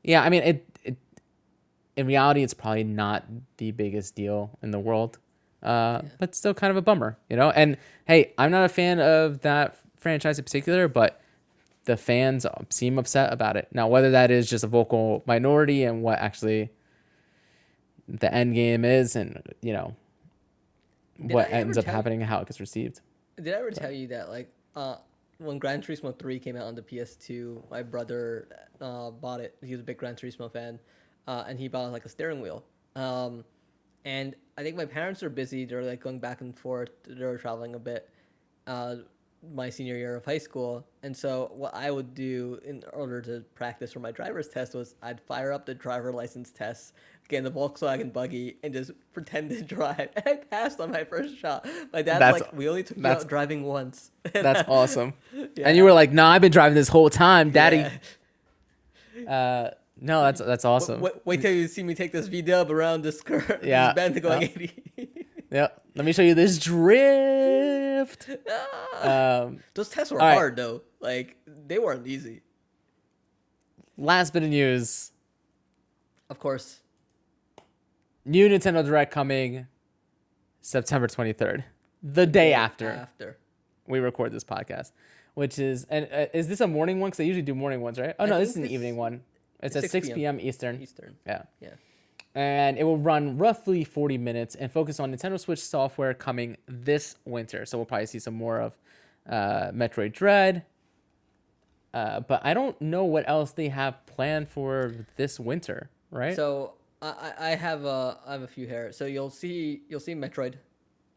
yeah, I mean it, it in reality it's probably not the biggest deal in the world. Uh, but still kind of a bummer, you know? And hey, I'm not a fan of that franchise in particular, but the fans seem upset about it. Now, whether that is just a vocal minority and what actually the end game is and, you know, Did what ends up happening and how it gets received. Did I ever tell you that like uh when Gran Turismo 3 came out on the PS2, my brother uh, bought it. He was a big Gran Turismo fan, uh, and he bought like a steering wheel. Um, and I think my parents were busy. They're like going back and forth. They were traveling a bit. Uh, my senior year of high school, and so what I would do in order to practice for my driver's test was I'd fire up the driver license test, get in the Volkswagen buggy, and just pretend to drive. And I passed on my first shot. My dad's That's- like, "We only took you out driving once." That's awesome. Yeah. And you were like, "No, nah, I've been driving this whole time, daddy." Yeah. Uh, no, that's that's awesome. Wait, wait till you see me take this V dub around this curve. Yeah. This bend going Yeah. 80. Yep. Let me show you this drift. Ah. Um, Those tests were right. hard though. Like they weren't easy. last bit of news: Of course. New Nintendo Direct coming September 23rd, the day after After. we record this podcast. Which is and uh, is this a morning one? Because they usually do morning ones, right? Oh no, this is an evening one. It's it's at 6 6 p.m. Eastern. Eastern. Yeah. Yeah. and it will run roughly 40 minutes and focus on Nintendo Switch software coming this winter. So we'll probably see some more of uh, Metroid Dread. Uh, but I don't know what else they have planned for this winter, right? So I, I have a I have a few here. So you'll see you'll see Metroid.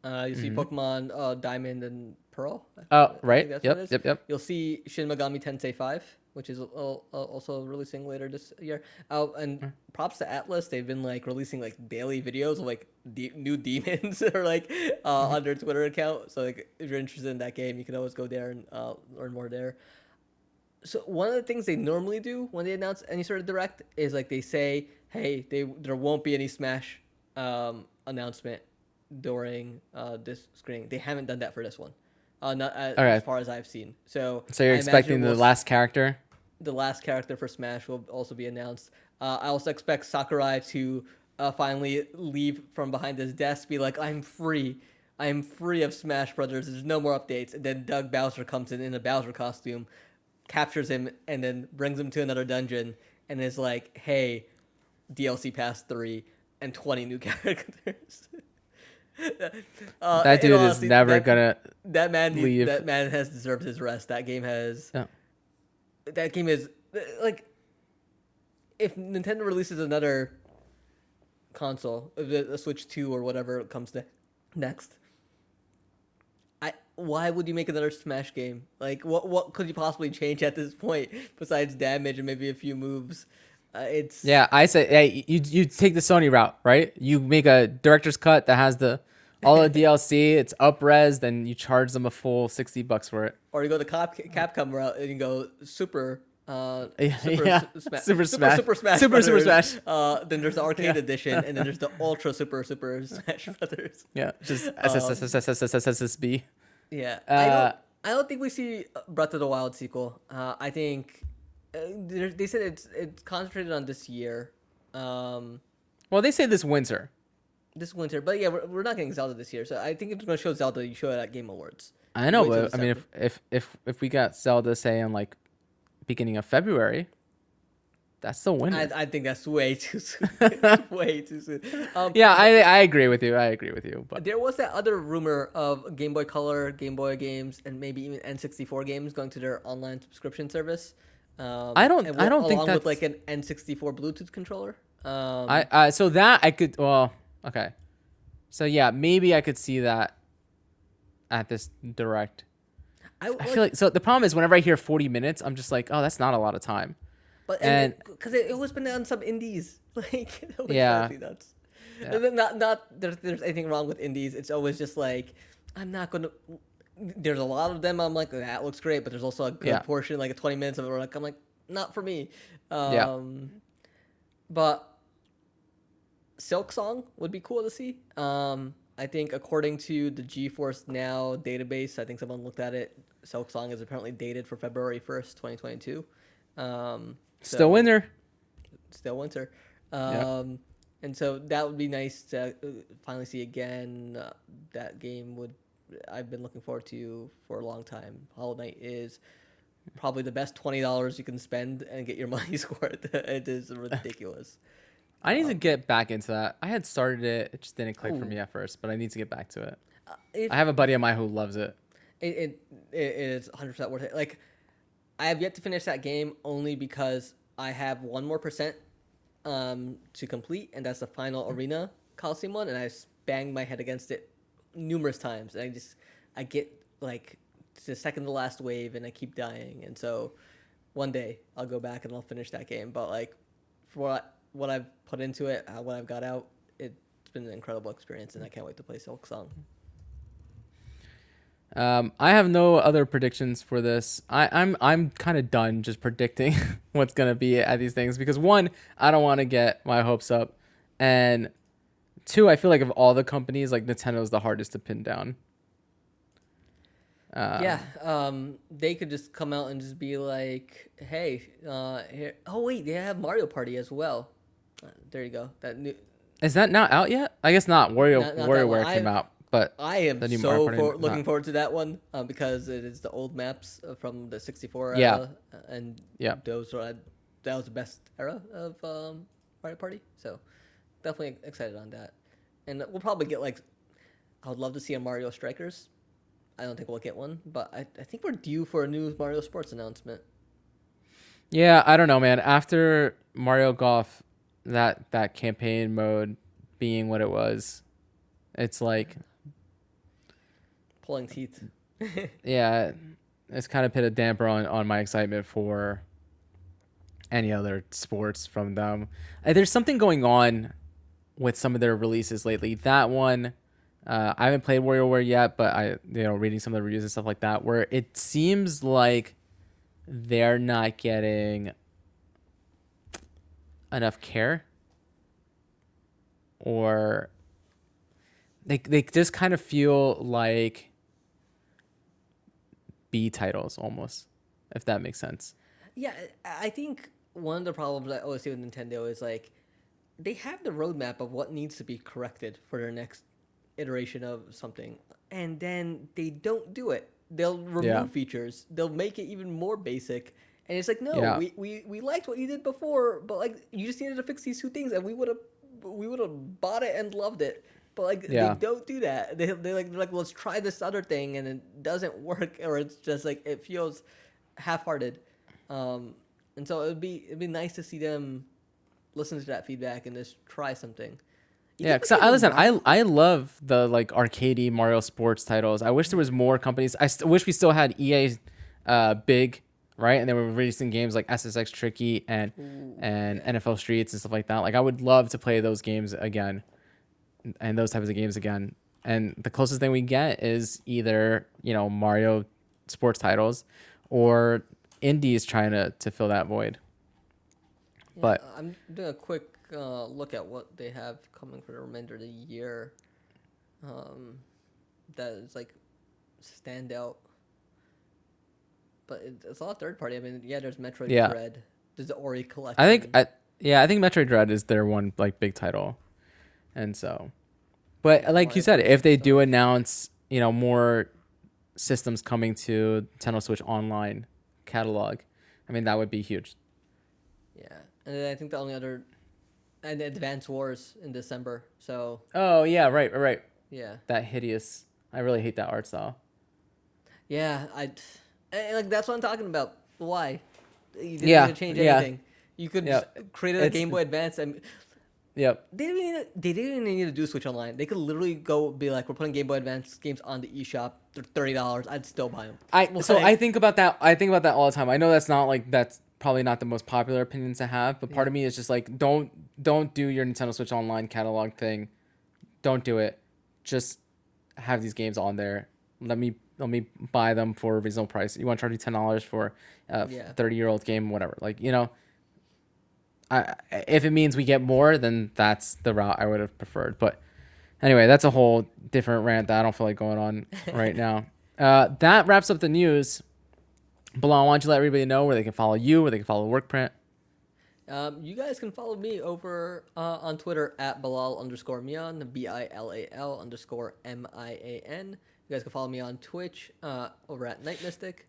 Uh, you'll see Pokemon uh, Diamond and Pearl. Mm-hmm. Oh, think right. Yep, what it is. yep, yep. You'll see Shin Megami Tensei 5, which is al- al- also releasing later this year. Oh, and Mm. props to Atlus, they've been like releasing like daily videos of like de- new demons or like uh, Mm-hmm. on their Twitter account. So like if you're interested in that game, you can always go there and uh, learn more there. So one of the things they normally do when they announce any sort of direct is like they say, "Hey, they there won't be any Smash um, announcement during uh, this screening." They haven't done that for this one, uh, not as, Okay. as far as I've seen. So so you're I expecting the we'll- last character? the last character for Smash will also be announced. Uh, I also expect Sakurai to uh, finally leave from behind his desk, be like, "I'm free." I'm free of Smash Brothers. There's no more updates. And then Doug Bowser comes in in a Bowser costume, captures him, and then brings him to another dungeon, and is like, "Hey, DLC Pass three and 20 new characters." Uh, that dude is never that- gonna. that man leave. that man has deserved his rest. That game has Yeah. that game is like if Nintendo releases another console, a Switch 2 or whatever comes ne- next. I why would you make another Smash game? Like what what could you possibly change at this point besides damage and maybe a few moves? Uh, it's Yeah, I say, hey, you you take the Sony route, right? You make a director's cut that has the all the DLC. It's up res, then you charge them a full sixty bucks for it. or you go the Cap, Capcom route and you go super. Uh, super, yeah. Sma- Super super, Smash. super Smash, Super, Super Smash. Uh, then there's the arcade Yeah. edition, and then there's the Ultra Super Super Smash Brothers. Yeah, just Um, SSSSSSSSB. Yeah, I Uh, don't. I don't think we see Breath of the Wild sequel. Uh, I think uh, they said it's it's concentrated on this year, um, Well, they say this winter. this winter. But yeah, we're, we're not getting Zelda this year, so I think if it's gonna show Zelda, you show it at Game Awards. I know, but I mean, if, if if if we got Zelda, say in like beginning of February, that's the winter. I, I think that's way too soon. way too soon. Um, yeah, I I agree with you. I agree with you. But There was that other rumor of Game Boy Color, Game Boy games, and maybe even N64 games going to their online subscription service. Um, I don't- I don't think along with that's- like an N64 Bluetooth controller. Um, I uh, so that I could well okay, so yeah maybe I could see that at this direct. I, I feel like so the problem is whenever I hear forty minutes, I'm just like, oh, that's not a lot of time. But And- because it, it was been on some indies, like Yeah. yeah, nuts. Yeah. Not not there's there's anything wrong with indies. It's always just like I'm not gonna. There's a lot of them. I'm like that looks great, but there's also a good Yeah. portion, like a 20 minutes of it, where like I'm like not for me. Um, Yeah. But Silksong would be cool to see. Um, I think according to the GeForce Now database, I think someone looked at it. Silksong is apparently dated for February 1st, 2022. Um, so- Still winter. still winter. Yeah. Um, and so that would be nice to uh, finally see again. Uh, that game would I've been looking forward to you for a long time. Hollow Knight is probably the best twenty dollars you can spend and get your money's worth. it is ridiculous. I need to get back into that. I had started it; it just didn't click for me at first, but I need to get back to it. Uh, if, I have a buddy of mine who loves it. it, it, it is 100% worth it. Like, I have yet to finish that game only because I have one more percent um, to complete, and that's the final arena Coliseum one, and I banged my head against it numerous times. I just, I get like the second to last wave, and I keep dying. And so one day I'll go back and I'll finish that game. But like, for what, what I've put into it, uh, what I've got out, it's been an incredible experience, and I can't wait to play Silksong. Um, I have no other predictions for this. I, I'm I'm kind of done just predicting what's gonna be at these things because one, I don't want to get my hopes up, and two, I feel like of all the companies, like Nintendo's the hardest to pin down. Um, yeah, um, they could just come out and just be like, "Hey, uh, here." Oh wait, they have Mario Party as well. Uh, there you go. That new. Is that not out yet? I guess not. Wario Not- not. WarioWare came out, but I am so for, not- looking forward to that one uh, because it is the old maps uh, from the 64 era, Yeah. uh, and Yeah. those were that was the best era of um, Mario Party. So definitely excited on that, and we'll probably get like. I would love to see a Mario Strikers. I don't think we'll get one, but I, I think we're due for a new Mario Sports announcement. yeah, I don't know, man. After Mario Golf, that that campaign mode being what it was, it's like Pulling teeth. yeah, it's kind of put a damper on, on my excitement for any other sports from them. Uh, there's something going on with some of their releases lately. That one, uh, I haven't played Warrior WarioWare yet, but I, you know, reading some of the reviews and stuff like that, where it seems like they're not getting enough care, or they they just kind of feel like B titles almost, if that makes sense. Yeah, I think one of the problems I always see with Nintendo is like they have the roadmap of what needs to be corrected for their next iteration of something, and then they don't do it. They'll remove Yeah. features. They'll make it even more basic. And it's like, no, Yeah. we, we, we liked what you did before, but like you just needed to fix these two things, and we would have we would have bought it and loved it. But like Yeah. they don't do that. They they like they're like let's try this other thing, and it doesn't work, or it's just like it feels half-hearted. Um, and so it'd be it'd be nice to see them listen to that feedback and just try something. You Yeah, because I listen. I I love the like arcadey Mario sports titles. I wish there was more companies. I st- wish we still had EA, uh, big right? And they were releasing games like SSX Tricky and and NFL Streets and stuff like that. Like I would love to play those games again, and those types of games again. And the closest thing we get is either you know Mario sports titles, or indies trying to to fill that void. Yeah, But- I'm doing a quick uh, look at what they have coming for the remainder of the year. Um, that is like standout. But it's a lot third party. I mean, yeah, there's Metroid Yeah. Dread. There's the Ori collection. I think I yeah I think Metroid Dread is their one like big title, and so, but like you said, if they stuff. do announce you know more systems coming to Nintendo Switch Online catalog, I mean that would be huge. And then I think the only other, and Advance Wars in December. So Oh yeah, right, right, right. yeah, That hideous. I really hate that art style. yeah, I, and, like that's what I'm talking about. Why? You didn't Yeah, need to change yeah. anything. You could Yeah. create a It's- Game Boy Advance and Yep. They didn't even need to, they didn't even need to do Switch Online. They could literally go be like, we're putting Game Boy Advance games on the eShop. They're thirty dollars. I'd still buy them. I so I think about that. I think about that all the time. I know that's not like that's probably not the most popular opinion to have, but part of me is just like don't don't do your Nintendo Switch Online catalog thing. Don't do it. Just have these games on there. Let me let me buy them for a reasonable price. You want to charge me ten dollars for a Yeah. thirty year old game, whatever. Like you know. I, if it means we get more, then that's the route I would have preferred. But anyway, that's a whole different rant that I don't feel like going on right now. Uh, that wraps up the news. Bilal, why don't you let everybody know where they can follow you, where they can follow Workprint? Um, you guys can follow me over uh, on Twitter at Bilal underscore Mian, B I L A L underscore M I A N. You guys can follow me on Twitch uh, over at Night Mystic.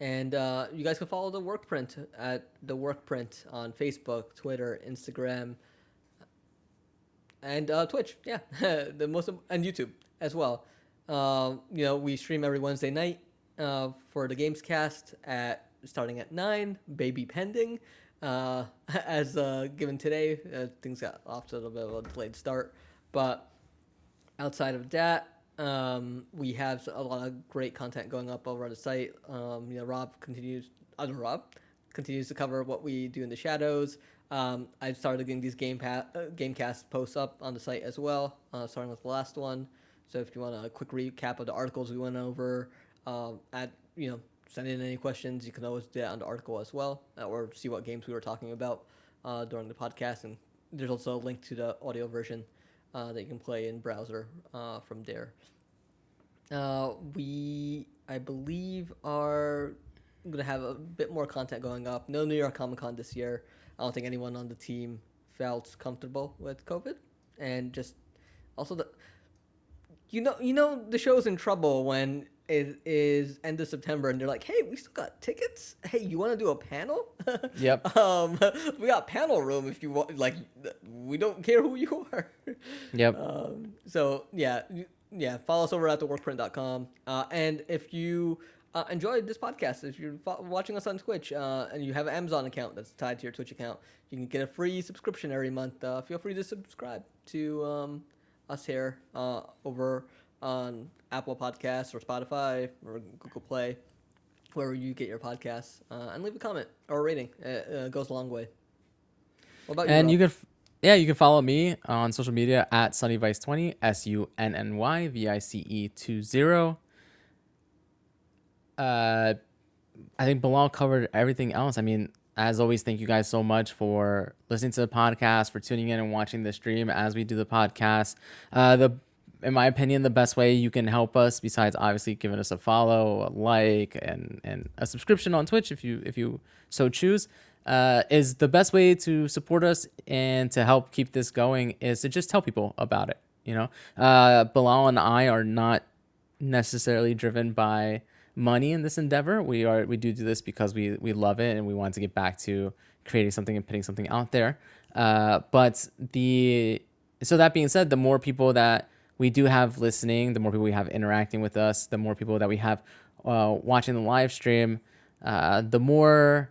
And uh, you guys can follow the Workprint at the Workprint on Facebook, Twitter, Instagram, and uh, Twitch. Yeah, the most and YouTube as well. Um, you know, we stream every Wednesday night uh, for the Gamescast at starting at nine. Baby pending. Uh, as uh, given today, uh, things got off to a little bit of a delayed start, but outside of that, um, we have a lot of great content going up over on the site. Um, you know, Rob continues, other Rob continues to cover what we do in the shadows. Um, I started getting these game pa- uh, gamecast posts up on the site as well, uh, starting with the last one. So if you want a quick recap of the articles we went over, um, at you know, send in any questions. You can always do that on the article as well, uh, or see what games we were talking about uh, during the podcast. And there's also a link to the audio version uh, that you can play in browser uh, from there. Uh, we, I believe, are going to have a bit more content going up. No New York Comic Con this year. I don't think anyone on the team felt comfortable with COVID, and just also the, you know, you know, the show's in trouble when it is end of September and they're like, "Hey, we still got tickets. Hey, you want to do a panel? Yep. um, we got panel room if you want. Like, we don't care who you are." Yep. Um, so yeah, yeah. Follow us over at theworkprint.com. Uh, and if you uh, enjoyed this podcast, if you're fo- watching us on Twitch uh, and you have an Amazon account that's tied to your Twitch account, you can get a free subscription every month. Uh, feel free to subscribe to um, us here uh, over on Apple Podcasts or Spotify or Google Play, wherever you get your podcasts, uh, and leave a comment or a rating. It uh, goes a long way. What about and you? you can, f- yeah, you can follow me on social media at sunnyvice20, S U N N Y V I C E 20. Uh, I think Bilal covered everything else. I mean, as always, thank you guys so much for listening to the podcast, for tuning in and watching the stream as we do the podcast. Uh, the, in my opinion, the best way you can help us, besides obviously giving us a follow, a like, and and a subscription on Twitch, if you if you so choose, uh, is the best way to support us and to help keep this going is to just tell people about it. You know, uh, Bilal and I are not necessarily driven by money in this endeavor. We are we do do this because we we love it and we want to get back to creating something and putting something out there. Uh, but the so that being said, the more people that we do have listening. The more people we have interacting with us, the more people that we have uh, watching the live stream, uh, the more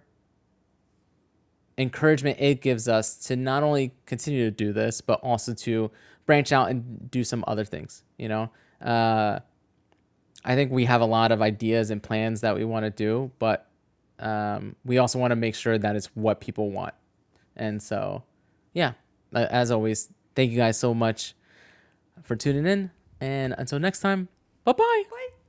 encouragement it gives us to not only continue to do this, but also to branch out and do some other things. You know, uh, I think we have a lot of ideas and plans that we want to do, but um, we also want to make sure that it's what people want. And so, yeah, as always, thank you guys so much for tuning in. And until next time, bye-bye. bye bye